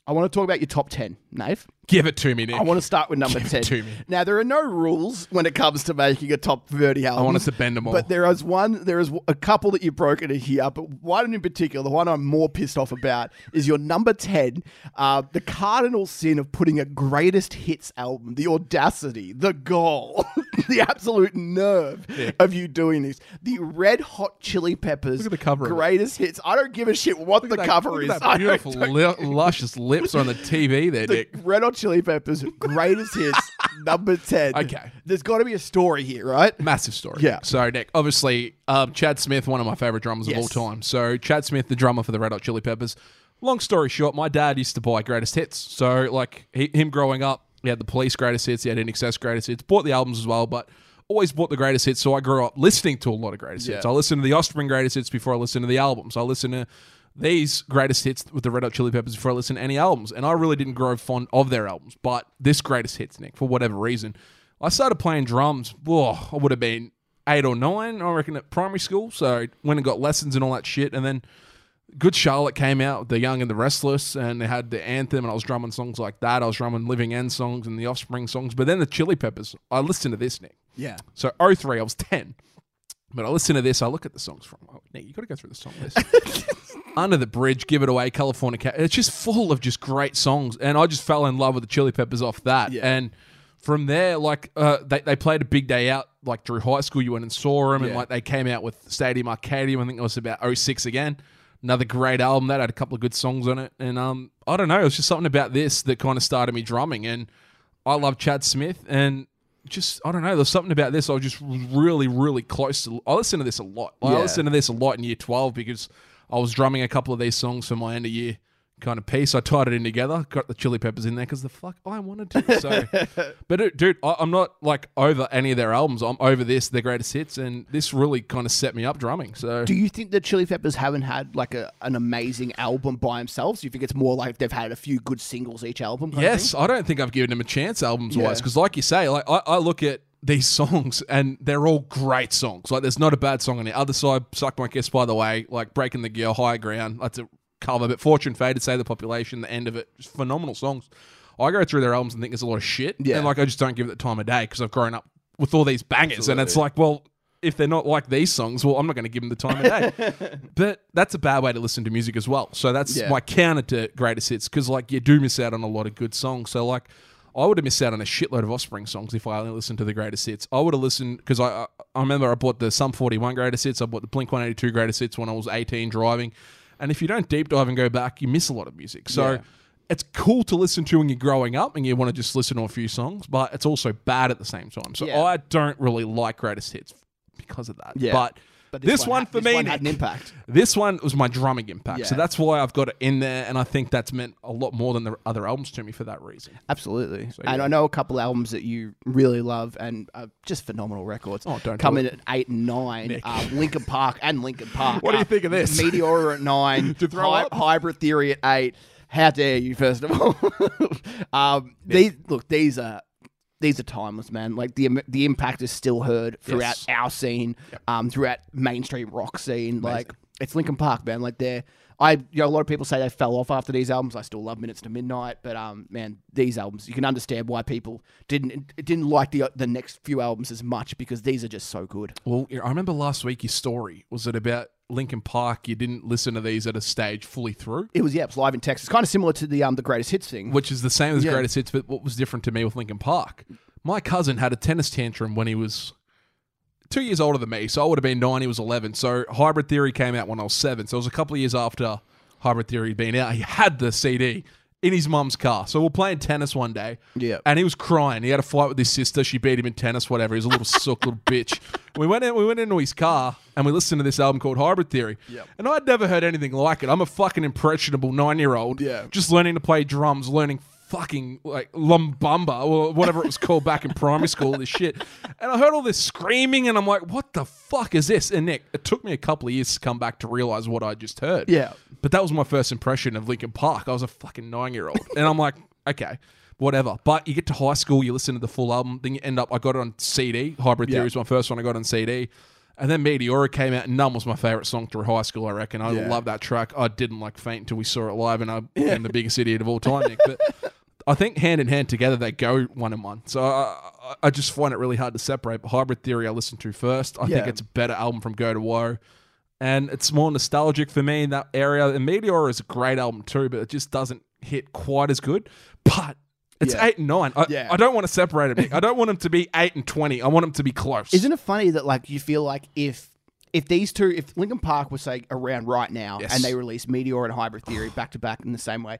I want to talk about your top ten, Nave. Give it to me, Nick. I want to start with number Give it 10. to me. Now, there are no rules when it comes to making a top 30 album. I want us to bend them all. But there is one, there is a couple that you've broken here, but one in particular, the one I'm more pissed off about, is your number 10, uh, the cardinal sin of putting a greatest hits album, the audacity, the gall, the absolute nerve of you doing this. The Red Hot Chili Peppers Look at the cover greatest hits. I don't give a shit what the Look at that- cover look is. at I that beautiful, li- luscious lips on the TV there, the Nick. Red Hot Chili Peppers greatest hits number 10. Okay. There's got to be a story here, right? Massive story. Yeah. So, Nick, obviously, um, Chad Smith, one of my favorite drummers of all time. So, Chad Smith, the drummer for the Red Hot Chili Peppers. Long story short, my dad used to buy greatest hits. So, like, he, him growing up, he had the police greatest hits, he had INXS greatest hits, bought the albums as well, but always bought the greatest hits. So, I grew up listening to a lot of greatest hits. I listened to the Offspring greatest hits before I listened to the albums. I listened to these greatest hits with the Red Hot Chili Peppers before I listened to any albums. And I really didn't grow fond of their albums. But this greatest hits, Nick, for whatever reason, I started playing drums. Whoa, I would have been eight or nine, I reckon, at primary school. So I went and got lessons and all that shit. And then Good Charlotte came out, The Young and the Restless, and they had the anthem, and I was drumming songs like that. I was drumming Living End songs and the Offspring songs. But then the Chili Peppers, I listened to this, Nick. Yeah. So 03, I was 10. But I listen to this, I look at the songs from, oh, Nick, you got to go through the song list. Under the Bridge, Give It Away, Californication. It's just full of just great songs. And I just fell in love with the Chili Peppers off that. Yeah. And from there, like, uh, they, they played a big day out, like, through high school. You went and saw them, and, like, they came out with Stadium Arcadium. I think it was about 06 again. Another great album that had a couple of good songs on it. And um, I don't know, it was just something about this that kind of started me drumming. And I love Chad Smith. And just I don't know. There's something about this. I was just really, really close to. I listen to this a lot. I Yeah. listened to this a lot in year twelve because I was drumming a couple of these songs for my end of year kind of piece. I tied it in together, got the Chili Peppers in there because the fuck I wanted to. So, but dude, dude I, I'm not like over any of their albums. I'm over this, their greatest hits, and this really kind of set me up drumming. So Do you think the Chili Peppers haven't had like a, an amazing album by themselves? Do you think it's more like they've had a few good singles each album? Yes, I don't think I've given them a chance albums wise because, like you say, like I, I look at these songs and they're all great songs. Like there's not a bad song on the other side. Suck my kiss, by the way, like breaking the girl, high ground. That's a cover, but Fortune Faded, Save the Population, the end of it, just phenomenal songs. I go through their albums and think there's a lot of shit, Yeah. and like I just don't give it the time of day because I've grown up with all these bangers, and it's like, well. If they're not like these songs, well, I'm not going to give them the time of day. but that's a bad way to listen to music as well. So that's Yeah. my counter to greatest hits because like you do miss out on a lot of good songs. So like I would have missed out on a shitload of Offspring songs if I only listened to the greatest hits. I would have listened because I I- remember I bought the Sum 41 greatest hits. I bought the Blink 182 greatest hits when I was 18 driving. And if you don't deep dive and go back, you miss a lot of music. So. Yeah. It's cool to listen to when you're growing up and you want to just listen to a few songs, but it's also bad at the same time. So Yeah. I don't really like greatest hits because of that. Yeah. But, But this, one, ha- for this me, one had an impact. this one was my drumming impact. So that's why I've got it in there, and I think that's meant a lot more than the other albums to me for that reason. Absolutely. and yeah. I know a couple albums that you really love and uh, just phenomenal records. Oh, don't come do in at eight and nine. Uh, Linkin Park and Linkin Park. What do you Uh, think of this? Meteor at nine. To throw Hy- up? Hybrid Theory at eight. How dare you? First of all, um, these look these are. These are timeless, man. Like the the impact is still heard throughout Yes. our scene, um, throughout mainstream rock scene. Like it's Linkin Park, man. Like they're I you know a lot of people say they fell off after these albums. I still love Minutes to Midnight, but um man, these albums you can understand why people didn't didn't like the the next few albums as much because these are just so good. Well, I remember last week your story was it about Linkin Park? You didn't listen to these at a stage fully through, It was yeah, it was live in Texas, kind of similar to the um the greatest hits thing. which is the same as Yeah. greatest hits. But what was different to me with Linkin Park? My cousin had a tennis tantrum when he was two years older than me, so I would have been nine. He was eleven. So Hybrid Theory came out when I was seven. So it was a couple of years after Hybrid Theory had been out. He had the CD in his mum's car. So we we're playing tennis one day. Yeah. And he was crying. He had a fight with his sister. She beat him in tennis, whatever. He was a little sook little bitch. We went in, we went into his car and we listened to this album called Hybrid Theory. Yep. And I'd never heard anything like it. I'm a fucking impressionable nine year old. Yeah. Just learning to play drums, learning fucking like Lumbumba or whatever it was called back in primary school, this shit. And I heard all this screaming and I'm like, what the fuck is this? And Nick, it took me a couple of years to come back to realize what I just heard. Yeah. But that was my first impression of Linkin Park. I was a fucking nine year old. and I'm like, okay, whatever. But you get to high school, you listen to the full album, then you end up, I got it on CD. Hybrid Yeah. Theory was my first one I got on CD. And then Meteora came out, and Numb was my favorite song through high school, I reckon. I Yeah. love that track. I didn't like faint until we saw it live, and I became the biggest idiot of all time, Nick. But I think hand in hand together, they go one and one. So I, I, just find it really hard to separate. But Hybrid Theory, I listened to first. I think it's a better album from Go to Woe and it's more nostalgic for me in that area. And Meteor is a great album too, but it just doesn't hit quite as good. But it's Yeah. eight and nine. I, Yeah. I don't want to separate them. I don't want them to be eight and twenty. I want them to be close. Isn't it funny that like you feel like if if these two, if Linkin Park was say around right now Yes. and they released Meteor and Hybrid Theory back to back in the same way,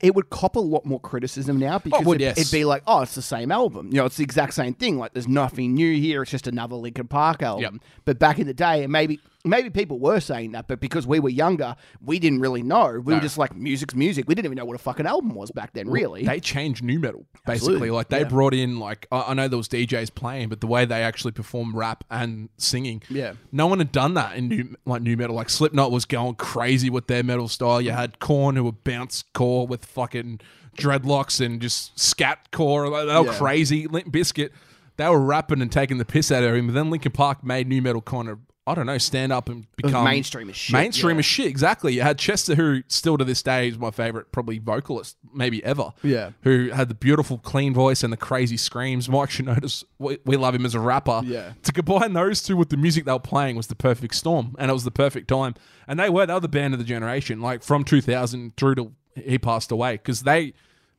it would cop a lot more criticism now oh, because would, it, yes. it'd be like, oh, it's the same album. You know, it's the exact same thing. Like, there's nothing new here. It's just another Linkin Park album. But back in the day, maybe maybe people were saying that, but because we were younger, we didn't really know. We were just like, music's music. We didn't even know what a fucking album was back then. Really, They changed nu metal basically. Absolutely. Like they Yeah. brought in like I, I know there was DJs playing, but the way they actually perform rap and singing, Yeah. no one had done that in new like nu metal. Like Slipknot was going crazy with their metal style. You had Korn who were bounce core with fucking dreadlocks and just scat core. Like, they were Yeah. crazy. Limp Bizkit, they were rapping and taking the piss out of him. But then Linkin Park made nu metal kind of. I don't know, stand up and become mainstream as shit, Mainstream yeah. as shit, exactly. You had Chester, who still to this day is my favorite, probably vocalist, maybe ever Yeah. who had the beautiful, clean voice and the crazy screams. Mike Shinoda's, we, we love him as a rapper. Yeah. To combine those two with the music they were playing was the perfect storm, and it was the perfect time. And they were, they were the band of the generation, like from 2000 through to he passed away, because they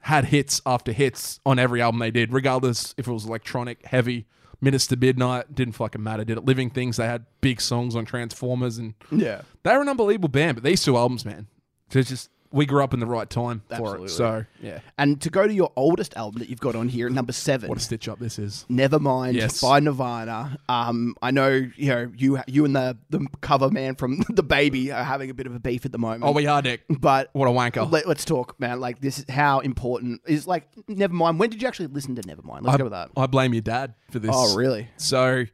had hits after hits on every album they did, regardless if it was electronic, heavy, Minutes to Midnight, didn't fucking matter, did it? Living Things, they had big songs on Transformers, and yeah. they were an unbelievable band. But these two albums, man, they're just, we grew up in the right time for Absolutely. it. So, yeah. And to go to your oldest album that you've got on here, number seven, What a stitch up this is. Nevermind Yes. by Nirvana. Um, I know you know you you and the the cover man from the baby are having a bit of a beef at the moment. Oh, we are, Nick. but What a wanker. let, us talk, man. Like this is how important is like Nevermind. When did you actually listen to Nevermind? Let's go with that. I blame your dad for this. Oh, really? So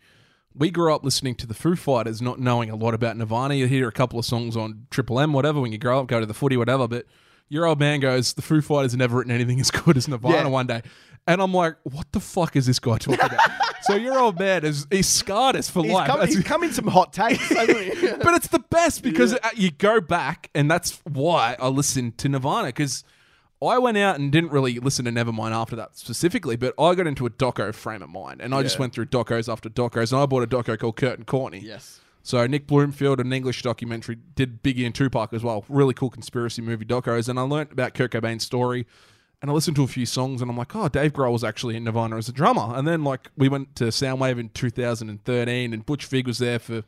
we grew up listening to the Foo Fighters, not knowing a lot about Nirvana. You hear a couple of songs on Triple M, whatever, when you grow up, go to the footy, whatever. But your old man goes, the Foo Fighters have never written anything as good as Nirvana Yeah. one day. And I'm like, what the fuck is this guy talking about? so your old man is he's scarred us for He's life. come, he's come in some hot takes, but it's the best because uh, you go back, and that's why I listened to Nirvana because I went out and didn't really listen to Nevermind after that specifically, but I got into a doco frame of mind, and I just Yeah. went through docos after docos, and I bought a doco called Kurt and Courtney. yes. So Nick Broomfield, an English documentary, did Biggie and Tupac as well. Really cool conspiracy movie docos, and I learned about Kurt Cobain's story. And I listened to a few songs, and I'm like, oh, Dave Grohl was actually in Nirvana as a drummer. And then like we went to Soundwave in 2013, and Butch Vig was there for.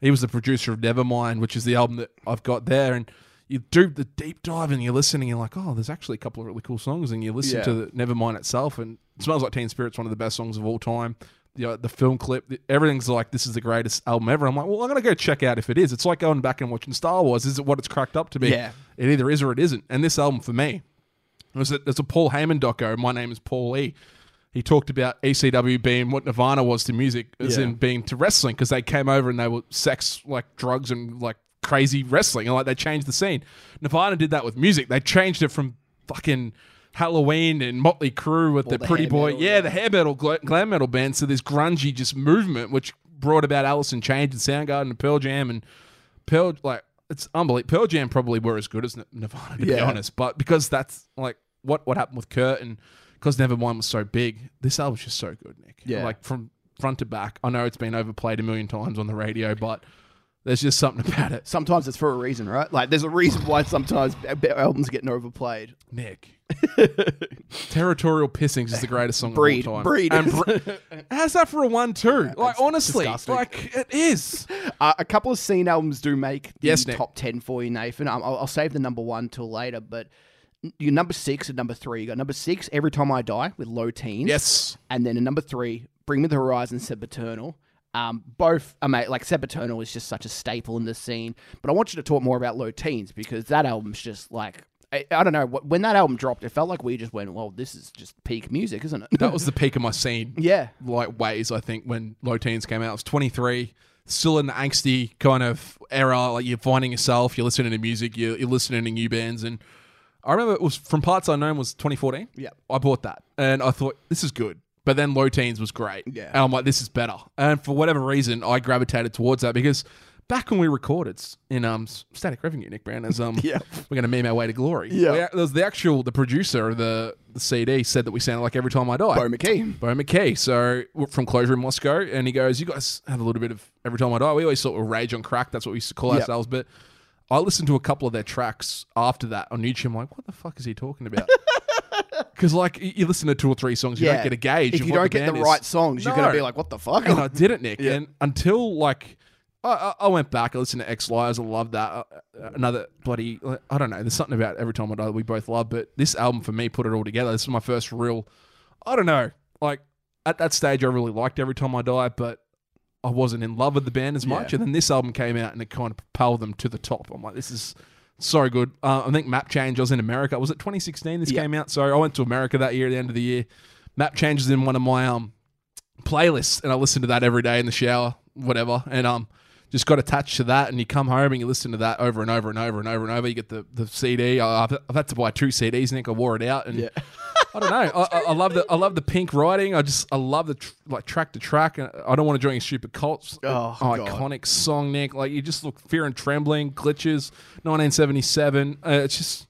He was the producer of Nevermind, which is the album that I've got there. And you do the deep dive, and you're listening, and you're like, oh, there's actually a couple of really cool songs. And you listen Yeah. to the Nevermind itself, and it smells like Teen Spirit's one of the best songs of all time. The, uh, the film clip, the- everything's like this is the greatest album ever. I'm like, well, I'm gonna go check out if it is. It's like going back and watching Star Wars. Is it what it's cracked up to be? Yeah. It either is or it isn't. And this album for me, was a, it's a Paul Heyman doco. My name is Paul E. He talked about ECW being what Nirvana was to music, as Yeah. in being to wrestling, because they came over and they were sex, like drugs and like crazy wrestling, and like they changed the scene. Nirvana did that with music. They changed it from fucking Halloween and Motley Crue with the, the Pretty Boy, metal, yeah, yeah. the hair metal, gla- glam metal band. So this grungy just movement, which brought about Alice in Chains and Soundgarden and Pearl Jam and Pearl like it's unbelievable. Pearl Jam probably were as good as Nirvana to be honest, but because that's like what what happened with Kurt and because Nevermind was so big, this album's just so good, Nick. Yeah. like from front to back. I know it's been overplayed a million times on the radio, but there's just something about it, Sometimes it's for a reason, right? Like there's a reason why sometimes albums get overplayed. Nick. Territorial Pissings is the greatest song Breed, of all time. breed. And bre- how's that for a one two? Like honestly, disgusting. like it is. Uh, a couple of scene albums do make the Yes, Nick. top 10 for you, Nathan. Um, I'll, I'll save the number one till later, but your number six and number three. You got number six, Every Time I Die with low teens. Yes. And then a number three, Bring Me the Horizon, Sempiternal. Um, both, I mean, like Sempiternal is just such a staple in the scene. But I want you to talk more about Low Teens because that album's just like, I, I don't know. When that album dropped, it felt like we just went, well, this is just peak music, isn't it? That was the peak of my scene. yeah. like ways. I think when Low Teens came out, I was 23, still in the angsty kind of era. Like you're finding yourself, you're listening to music, you're, you're listening to new bands, and I remember it was from Parts Unknown was 2014. Yeah. I bought that, and I thought this is good. But then Low Teens was great, Yeah. and I'm like, this is better. And for whatever reason, I gravitated towards that because. Back when we recorded in um Static Revenue, Nick Brown, as um Yeah. we're gonna meme our way to glory. Yeah. Was the actual the producer of the the CD said that we sounded like every time I die. Bo McKee. Bo McKay, so from Closure in Moscow, and he goes, "You guys have a little bit of every time I die." We always sort of rage on crack. That's what we used to call Yep. ourselves. But I listened to a couple of their tracks after that on YouTube. I'm like, "What the fuck is he talking about?" Because like you listen to two or three songs, you Yeah. don't get a gauge. If of you what don't get the band is. right songs, you're gonna be like, what the fuck? and I didn't, Nick. Yeah. And until like. I, I- I went back. I listened to Ex Lives. I love that. Uh, uh, Another bloody. I don't know. There's something about every time I die that we both love. But this album for me put it all together. This is my first real. I don't know. Like at that stage, I really liked every time I die, but I wasn't in love with the band as much. Yeah. And then this album came out and it kind of propelled them to the top. I'm like, this is so good. Uh, I think Map Change. I was in America. Was it 2016? This Yeah. came out. So I went to America that year at the end of the year. Map Change is in one of my um playlists, and I listen to that every day in the shower, whatever. And um, just got attached to that, and you come home and you listen to that over and over and over and over and over. You get the the CD. I, I've, I've had to buy two CDs, Nick. I wore it out, and Yeah. I don't know. I, I, love the I love the pink writing. I just I love the tr- like track to track. I don't want to join your stupid cults. Oh, God. iconic song, Nick. Like you just look Fear and Trembling, Glitches, 1977. Uh, it's just.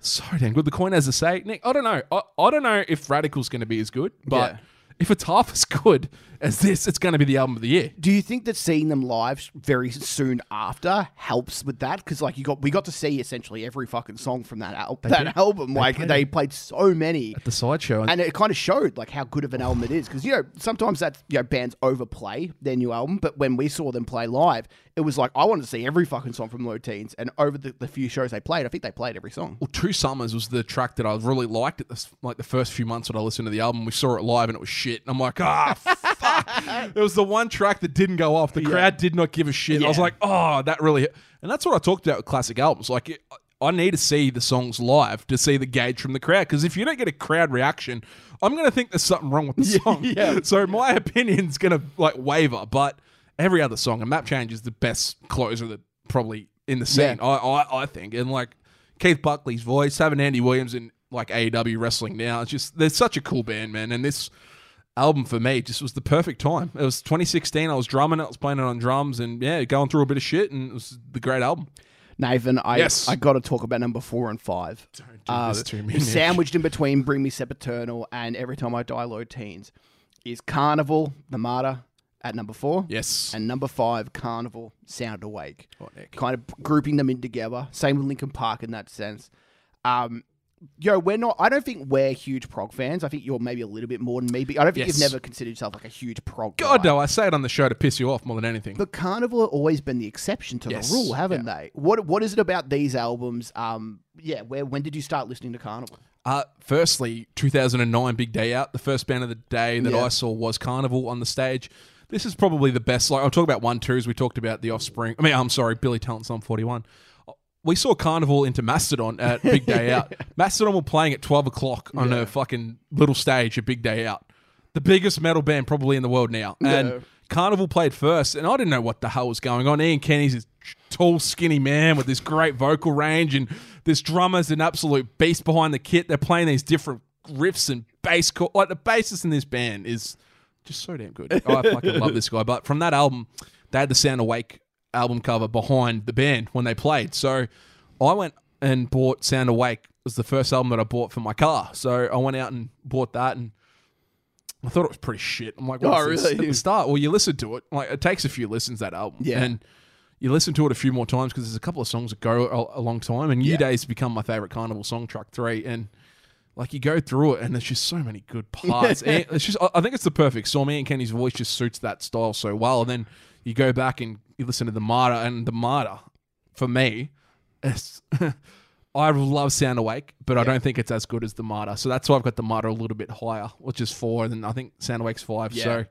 So damn good. The coin has a say, Nick. I don't know. I, I don't know if Radical's going to be as good, but Yeah. If it's half as good as this, it's going to be the album of the year. Do you think that seeing them live very soon after helps with that? Because like you got, we got to see essentially every fucking song from that al- that did. album. like played they it. played so many, at The sideshow. And, and it kind of showed like how good of an album it is. Because you know sometimes that you know bands overplay their new album, but when we saw them play live, it was like I wanted to see every fucking song from Low Teens. And over the, the few shows they played, I think they played every song. well, Two Summers was the track that I really liked at this, like the first few months when I listened to the album. We saw it live and it was shit. And I'm like, ah, fuck. It was the one track that didn't go off. The crowd did not give a shit. I was like, oh, that really. hit." And that's what I talked about with classic albums. Like, it, I need to see the songs live to see the gauge from the crowd. Because if you don't get a crowd reaction, I'm going to think there's something wrong with the song. yeah. So my opinion's going to like waver. But every other song, and Map Change is the best closer that probably in the scene. Yeah. I, I I think, and like Keith Buckley's voice, having Andy Williams in like AEW wrestling now, it's just they're such a cool band, man. And this album for me just was the perfect time. It was 2016. I was drumming it, I was playing it on drums, and yeah, going through a bit of shit, and it was the great album. Nathan, I Yes. I got to talk about number four and five. do this to me, sandwiched in between Bring Me Sempiternal and Every Time I Die Low Teens is Karnivool, The Martyr at number four. Yes. And number five, Karnivool, Sound Awake. Oh, Kind of grouping them in together. Same with Linkin Park in that sense. Um, yo, we're not. I don't think we're huge prog fans. I think you're maybe a little bit more than me. But I don't think Yes. you've never considered yourself like a huge prog. Fan. God guy. no, I say it on the show to piss you off more than anything. But Karnivool have always been the exception to Yes, the rule, haven't they? What What is it about these albums? Um, yeah, where when did you start listening to Karnivool? Uh, firstly, 2009 Big Day Out. The first band of the day that Yeah. I saw was Karnivool on the stage. This is probably the best. Like I'll talk about one twos. We talked about the Offspring. I mean, I'm sorry, Billy Talent's on 41. We saw Karnivool into Mastodon at Big Day Out. Mastodon were playing at 12 o'clock on Yeah. a fucking little stage at Big Day Out. The biggest metal band probably in the world now. Yeah. And Karnivool played first, and I didn't know what the hell was going on. Ian Kenny's this tall, skinny man with this great vocal range, and this drummer's an absolute beast behind the kit. They're playing these different riffs and bass. like the bassist in this band is just so damn good. I fucking love this guy. But from that album, they had the Sound Awake album cover behind the band when they played. So I went and bought Sound Awake. It was the first album that I bought for my car. So I went out and bought that and I thought it was pretty shit. I'm like, Oh, really? At the start, well, you listen to it. Like, it takes a few listens that album, Yeah. and you listen to it a few more times because there's a couple of songs that go a, a long time. And New Yeah. Day's become my favorite Karnivool song, track three, and like you go through it, and there's just so many good parts. and it's just, I- I think it's the perfect song. Ian Kenny's voice just suits that style so well. And then you go back and you listen to Themata, and Themata, for me, it's. I love Sound Awake, but I don't think it's as good as Themata. So that's why I've got Themata a little bit higher, which is four, and then I think Sound Awake's five. Yeah. So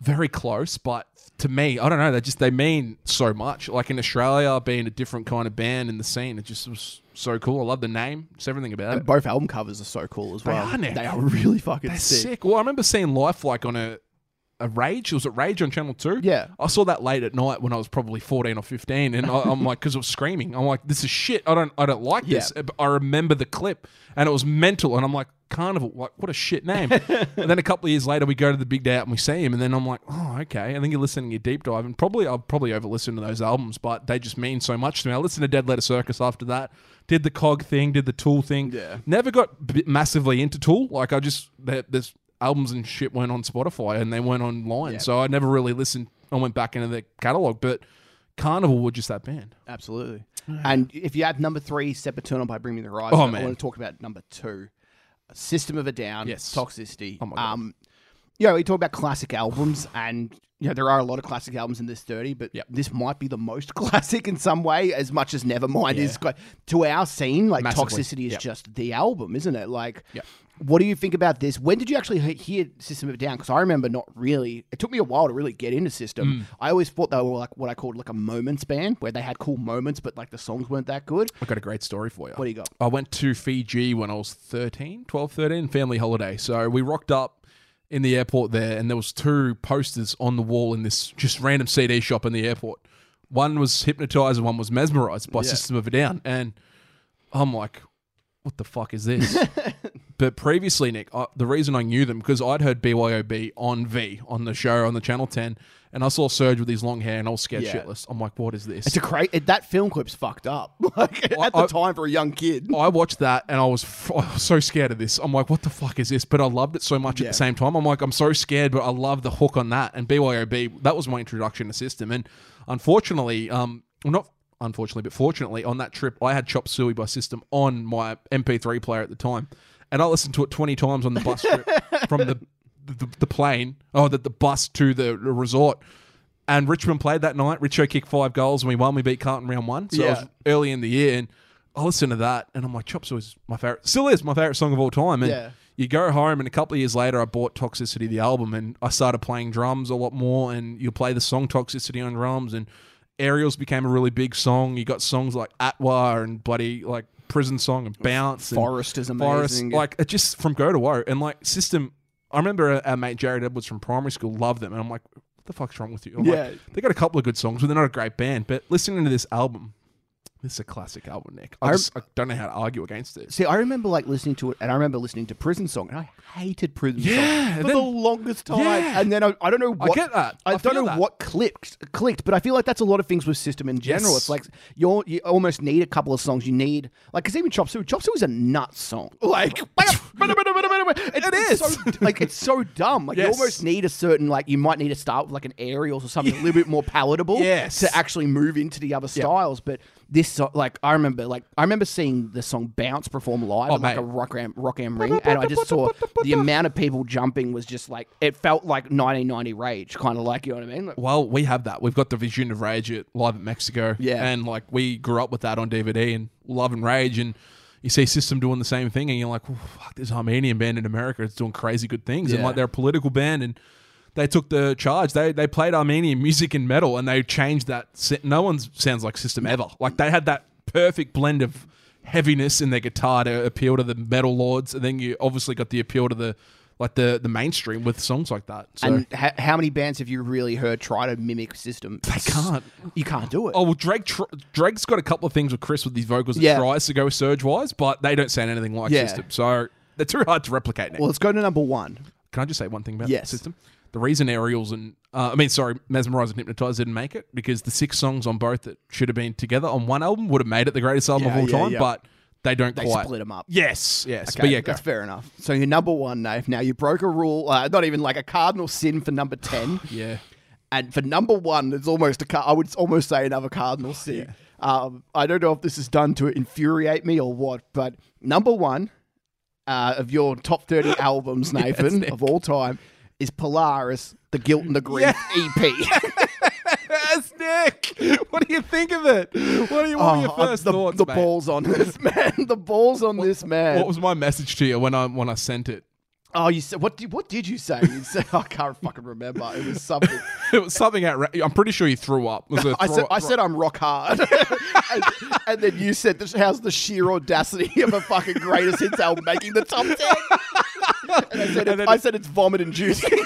very close, but to me, I don't know. They just they mean so much. Like in Australia, being a different kind of band in the scene, it just was so cool. I love the name, just everything about it. Both album covers are so cool as They well. are, Nick. They are really fucking sick. sick. Well, I remember seeing Lifelike on a a Rage. It was it Rage on Channel Two? Yeah. I saw that late at night when I was probably fourteen or fifteen, and I, I'm like, because it was screaming. I'm like, this is shit. I don't, I don't like this. Yeah. But I remember the clip, and it was mental. And I'm like, Karnivool, like, what a shit name. and then a couple of years later, we go to the big day out and we see him, and then I'm like, oh, okay. And then you're listening to your deep dive, and probably I'll probably over listen to those albums, but they just mean so much to me. I listened to Dead Letter Circus after that. Did the Cog thing, did the Tool thing. Yeah. Never got massively into Tool. Like I just there, there's albums and shit weren't on Spotify and they weren't online, Yeah. so I never really listened. I went back into their catalog, but Karnivool were just that band. Absolutely. And if you add number three, Sempiternal by Bring Me the Horizon, Oh, man. I want to talk about number two, System of a Down, Yes. Toxicity. Oh, my God. Um, you know, we talk about classic albums, and you know there are a lot of classic albums in this thirty, but Yep. this might be the most classic in some way. As much as Nevermind Yeah. is to our scene, like Massively. Toxicity is Yep. just the album, isn't it? Like, Yep. what do you think about this? When did you actually hear System of a Down? Because I remember not really. It took me a while to really get into Mm. System. I always thought they were like what I called like a moments band, where they had cool moments, but like the songs weren't that good. I got a great story for you. What do you got? I went to Fiji when I was 13, 12, 13, family holiday. So we rocked up in the airport there, and there was two posters on the wall in this just random CD shop in the airport. One was Hypnotized and one was Mesmerized by Yeah. System of a Down. And I'm like, what the fuck is this? but previously, Nick, I, the reason I knew them because I'd heard BYOB on V on the show on the Channel 10, and I saw Serj with his long hair, and I was scared Yeah. shitless. I'm like, what is this? It's a great. It, that film clip's fucked up. Like at the I- time for a young kid. I watched that and I was, f- I was so scared of this. I'm like, what the fuck is this? But I loved it so much Yeah. at the same time. I'm like, I'm so scared, but I love the hook on that. And BYOB, that was my introduction to System. And unfortunately, um, well, not unfortunately, but fortunately, on that trip, I had Chop Suey by System on my MP3 player at the time. And I listened to it 20 times on the bus trip from the, the, the plane, oh, the, the bus to the resort. And Richmond played that night. Richo kicked five goals and we won. We beat Carlton round one. So it Yeah. was early in the year. And I listened to that and I'm like, Chops was my favorite. Still is my favorite song of all time. And Yeah. you go home and a couple of years later, I bought Toxicity, the album, and I started playing drums a lot more. And you play the song Toxicity on drums. And Aerials became a really big song. You got songs like Atwa and bloody like Prison Song and Bounce. and Forest is Forest, amazing. like it just from go to woe and like system. I remember our, our mate Jared Edwards from primary school loved them, and I'm like, what the fuck's wrong with you? I'm Yeah. like, they got a couple of good songs, but they're not a great band. But listening to this album, this is a classic album, Nick. I, I- just, I don't know how to argue against it. See, I remember like listening to it, and I remember listening to Prison Song, and I hated Prison Yeah, Song for then- the longest time. Yeah. And then I, I don't know I what get that. I, I don't know that. what clicked clicked, but I feel like that's a lot of things with System in general. Yes. It's like you you almost need a couple of songs. You need like because even Chop Suey, Chop Suey is a nut song. Like it is. so, like it's so dumb. Like you almost need a certain like you might need to start with like an aerials or something a little bit more palatable. Yes. to actually move into the other styles. But this so- like I remember like I remember seeing the song Bounce perform live Oh, at like a rock am, rock am ring, and I just saw the amount of people jumping was just like it felt like 1990 Rage, kind of like you know what I mean. Like, Well, we have that. We've got the Vision of Rage at Live at Mexico. Yeah. And like we grew up with that on DVD and Love and Rage and you see System doing the same thing and you're like, oh, fuck, this Armenian band in America is doing crazy good things. And like they're a political band and they took the charge. They they played Armenian music and metal and they changed that. No one sounds like System ever. Like they had that perfect blend of heaviness in their guitar to appeal to the metal lords and then you obviously got the appeal to the like the the mainstream with songs like that. So and ha- how many bands have you really heard try to mimic System? they can't. You can't do it. Oh well, Drake. Tr- Drake's got a couple of things with Chris with these vocals that Yeah. tries to go surge wise, but they don't sound anything like Yeah. System. So they're too hard to replicate. Now. Well, let's go to number one. Can I just say one thing about Yes. System? The reason Aerials and uh, I mean, sorry, Mesmerize and Hypnotize didn't make it because the six songs on both that should have been together on one album would have made it the greatest album Yeah, of all yeah, time, yeah. but they don't They quite. split them up. Yes, yes, but yeah, go. that's fair enough. So your number one, Nave. Now you broke a rule, uh, not even like a cardinal sin for number ten, yeah. and for number one, it's almost a. Car- I would almost say another cardinal sin. Um, I don't know if this is done to infuriate me or what, but number one uh, of your top thirty albums, Nathan, of all time, is Polaris, the Guilt and the Grief E EP. Yes, Nick. What do you think of it? What are, you, what were your Oh, first the, thoughts, the mate? balls on this man. The balls on this man. What was my message to you when I when I sent it? Oh, you said what? Did, what did you say? You said I can't fucking remember. It was something. It was something outrageous. I'm pretty sure you threw up. A I throw- said I said I'm rock hard, and, and then you said this, how's the sheer audacity of a fucking greatest hits album making the top ten? And I said, it, then- I said it's vomit inducing.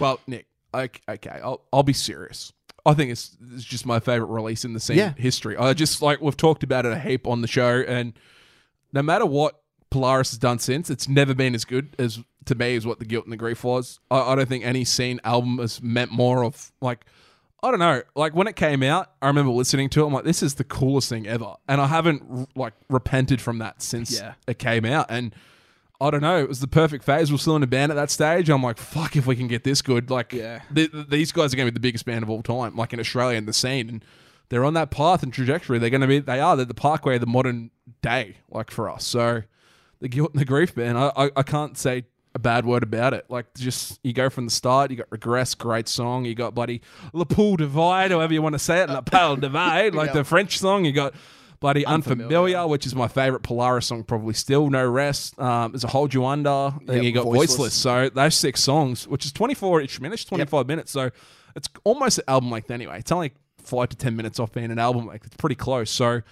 Well, Nick, okay, okay I'll, I'll be serious. I think it's, it's just my favorite release in the scene Yeah. history. I just like we've talked about it a heap on the show, and no matter what Polaris has done since, it's never been as good as to me as what the Guilt and the Grief was. I, I don't think any scene album has meant more of like. I don't know. Like when it came out, I remember listening to it. I'm like, this is the coolest thing ever, and I haven't like repented from that since Yeah. it came out. And I don't know. It was the perfect phase. We're still in a band at that stage. I'm like, fuck, if we can get this good, like, Yeah. th- th- these guys are going to be the biggest band of all time, like in Australia and the scene, and they're on that path and trajectory. They're going to be. They are. They're the Parkway of the modern day, like for us. So the guilt and the grief band. I, I I can't say a bad word about it. Like just you go from the start. You got regress, great song. You got bloody Le Poule Divide, however you want to say it, La Poule Divide, like Yeah. the French song. You got. Bloody unfamiliar, Unfamiliar. which is my favorite Polaris song, probably still. No rest. Um, there's a hold you under. Then Yep, you got Voiceless. voiceless. So those six songs, which is 24 each minute, 25 minutes. So it's almost an album length anyway. It's only five to 10 minutes off being an album length. It's pretty close. So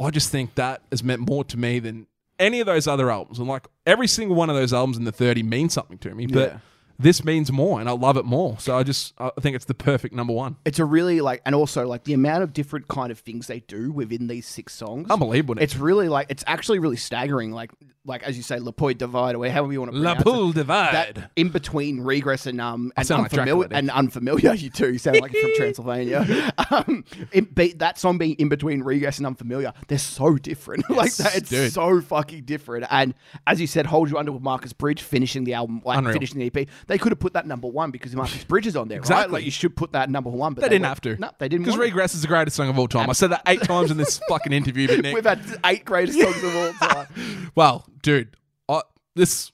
I just think that has meant more to me than any of those other albums. And like every single one of those albums in the 30 means something to me. But Yeah. this means more and I love it more. So I just, I think it's the perfect number one. it's a really like, and also like the amount of different kind of things they do within these six songs. Unbelievable. It's really like it's actually really staggering. Like like as you say, Le Poit Divide or however you want to La pronounce it. Divide. That in between regress and um and sound like unfamiliar Dracula, and unfamiliar, you too. You sound like you're from Transylvania. Um, it be, that song being in between regress and unfamiliar, they're so different. like Yes, that, it's dude. so fucking different. And as you said, hold you under with Marcus Bridge finishing the album, like Unreal. finishing the EP. They could have put that number one because Marcus Bridge is on there, right? Exactly. Like you should put that number one, but they didn't have to. No, they didn't. Because want it. Regress is the greatest song of all time. I said that eight times in this fucking interview, but Nick, We've had eight greatest songs of all time. Well, dude, I, this,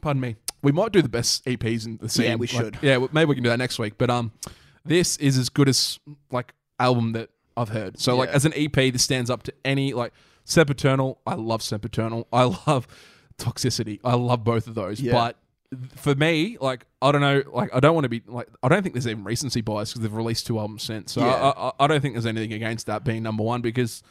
pardon me, we might do the best EPs in the scene. Yeah, we Like, should. yeah, maybe we can do that next week. But um, this is as good as like album that I've heard. So like as an EP, this stands up to any like Sempiternal. I love Sempiternal. I love Toxicity. I love both of those. Yeah. But for me, like I don't know, like I don't want to be like I don't think there's even recency bias because they've released two albums since. So Yeah. I, I, I don't think there's anything against that being number one because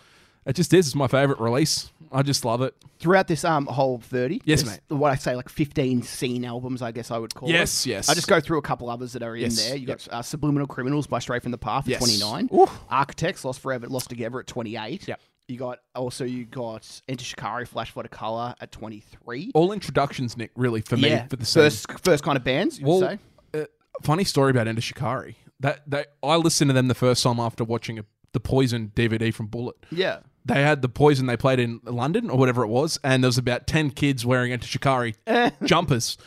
it just is. It's my favorite release. I just love it. Throughout this um whole thirty, Yes, there's mate. What I say, like fifteen scene albums, I guess I would call it. Yes, yes. I just go through a couple others that are in Yes, there. You got uh, Subliminal Criminals by Stray from the Path at Yes. twenty nine. Ooh. Architects Lost Forever, Lost Together at twenty eight. Yep. You got also you got Enter Shikari, Flash Flood of Color at twenty three. all introductions, Nick, really for me for the scene. first first kind of bands. You well, would say. uh, funny story about Enter Shikari. That they, I listened to them the first time after watching a, the Poison DVD from Bullet. Yeah. They had the Poison they played in London or whatever it was, and there was about ten kids wearing Enter Shikari jumpers.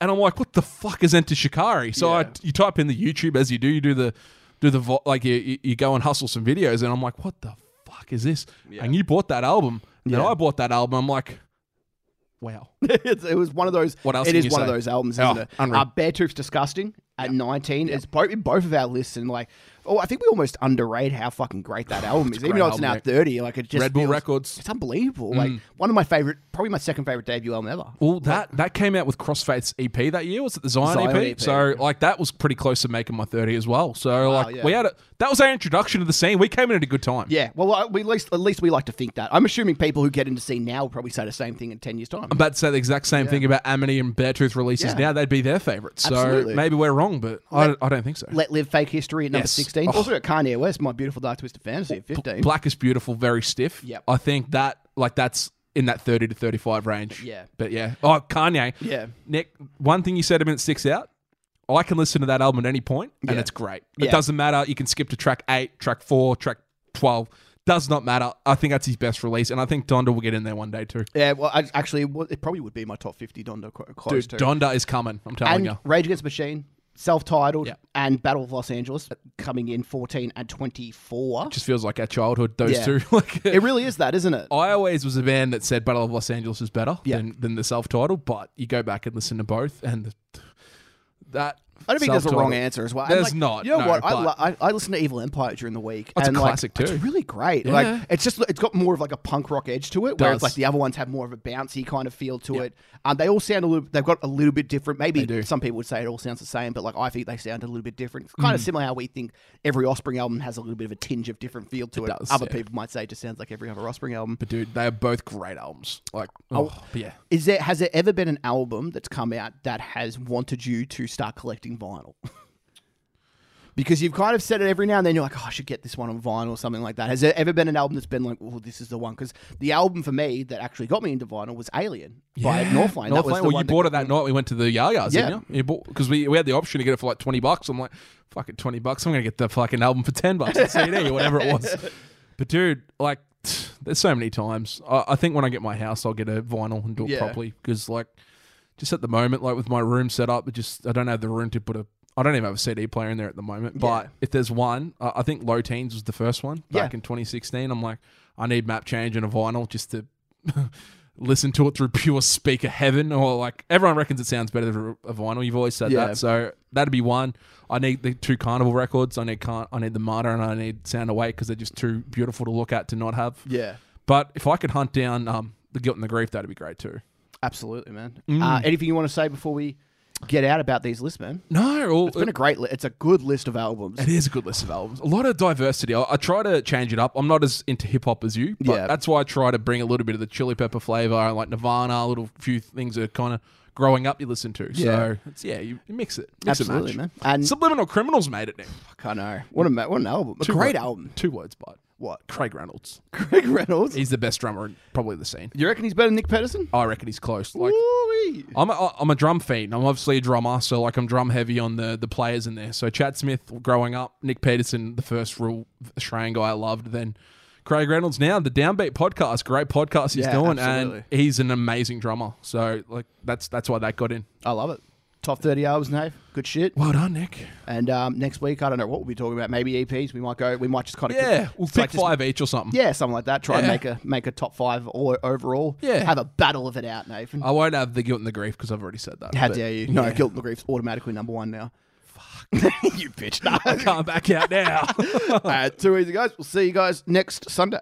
And I'm like, what the fuck is Enter Shikari? So I, you type in the YouTube as you do, you do the do the vo- like you, you, go and hustle some videos, and I'm like, what the fuck is this? And you bought that album, and then Yeah. I bought that album. I'm like, wow. It was one of those. What else It is one of those albums, Oh, isn't it? unreal. Uh, Beartooth's disgusting at nineteen. It's both in both of our lists, and like, oh, I think we almost underrate how fucking great that album is. Even though it's album, now mate. thirty, like it just Red Bull feels- Records. It's unbelievable. Mm. Like one of my favorite, probably my second favorite debut album ever. Well, that that came out with Crossfaith's EP that year. Was it the Zion, Zion EP? EP, So like that was pretty close to making my thirty as well. So like yeah. we had a that was our introduction to the scene. We came in at a good time. Yeah, well, I- we at least at least we like to think that. I'm assuming people who get into scene now will probably say the same thing in ten years' time. I'm about to say the exact same thing about Amity and Beartooth releases Yeah. now. They'd be their favorites. So Absolutely. maybe we're wrong, but I, I don't think so. Let Live Fake History at number Yes. 16. Oh. Also got Kanye West, My Beautiful Dark Twisted Fantasy at 15. Black is beautiful, very stiff. Yep. I think that like that's in that thirty to thirty five range. Yeah. But yeah. Oh, Kanye. Yeah. Nick, one thing you said a minute sticks out. I can listen to that album at any point, and Yeah. it's great. It Yeah. doesn't matter. You can skip to track eight, track four, track twelve. Does not matter. I think that's his best release, and I think Donda will get in there one day too. Yeah, well, I, actually, it probably would be my top 50 Donda qu- close Dude, to. Donda is coming. I'm telling and you. Rage Against the Machine, self-titled, Yeah. and Battle of Los Angeles coming in 14 and 24. Just feels like our childhood. Those Yeah. two. like It really is that, isn't it? I always was a band that said Battle of Los Angeles is better Yeah. than, than the self-titled, but you go back and listen to both, and the, that I don't think there's a wrong answer as well. There's like, not, You know no, what? I, but- I I listen to Evil Empire during the week. That's a and, like, classic too. It's really great. Yeah. Like it's just it's got more of like a punk rock edge to it, whereas Does. like the other ones have more of a bouncy kind of feel to it. Um, they all sound a little. They've got a little bit different. Maybe do. some people would say it all sounds the same, but like I think they sound a little bit different. It's kind Mm. of similar how we think every Offspring album has a little bit of a tinge of different feel to it. does, Other yeah. people might say it just sounds like every other Offspring album. But dude, they are both great albums. Like, oh, but yeah. Is there has there ever been an album that's come out that has wanted you to start collecting vinyl? because you've kind of said it every now and then. You're like, oh, I should get this one on vinyl or something like that. Has there ever been an album that's been like, oh, this is the one? Because the album for me that actually got me into vinyl was Alien by Northlane. That was Northlane. Well, you bought it that night. We went to the Yayas, Yeah. didn't you? Because we, we had the option to get it for like 20 bucks. I'm like, fuck it, 20 bucks. I'm going to get the fucking album for 10 bucks, CD or whatever it was. But dude, like, there's so many times. I, I think when I get my house, I'll get a vinyl and do it Yeah. properly. Because, like, just at the moment, like with my room set up, it just, I don't have the room to put a, I don't even have a CD player in there at the moment. But Yeah. if there's one, uh, I think Low Teens was the first one back Yeah. in 2016. I'm like, I need map change and a vinyl just to listen to it through pure speaker heaven or like everyone reckons it sounds better than a vinyl you've always said Yeah. that so that'd be one i need the two Karnivool records i need Car- i need Themata and i need Sound Awake because they're just too beautiful to look at to not have Yeah, but if i could hunt down um the guilt and the grief that'd be great too absolutely, man. Mm. Uh, anything you want to say before we get out about these lists, man? no all, It's been a great. Li- it's a good list of albums. It is a good list of albums. A lot of diversity. I, I try to change it up. I'm not as into hip hop as you, but Yeah. that's why I try to bring a little bit of the chili pepper flavor, like Nirvana, a little few things that are kind of growing up you listen to. Yeah. So it's, yeah, you, you mix it. Mix Absolutely, and man. And Subliminal Criminals made it now. I know what a what an album. A Two great words- album. Two words, but What? Craig Reynolds. Craig Reynolds. He's the best drummer in probably the scene. You reckon he's better than Nic Pettersen? I reckon he's close. Like Woo-wee. I'm a, I'm a drum fiend. I'm obviously a drummer, so like I'm drum heavy on the the players in there. So Chad Smith growing up, Nic Pettersen, the first real Australian guy I loved. Then Craig Reynolds now the Downbeat podcast, great podcast he's Yeah, doing, absolutely. and he's an amazing drummer. So like that's that's why that got in. I love it. Top 30 albums, Nave. Good shit. Well done, Nick. And um, next week, I don't know what we'll be talking about. Maybe EPs. We might go. We might just kind of Yeah, we'll pick like just- five each or something. Yeah, something like that. Try and Yeah. make a make a top five or overall. Yeah. Have a battle of it out, Nathan. I won't have the guilt and the grief because I've already said that. How but dare you? No, yeah. Guilt and the Grief's automatically number one now. Fuck. you bitch. I can't back out now. All right, too easy, guys. We'll see you guys next Sunday.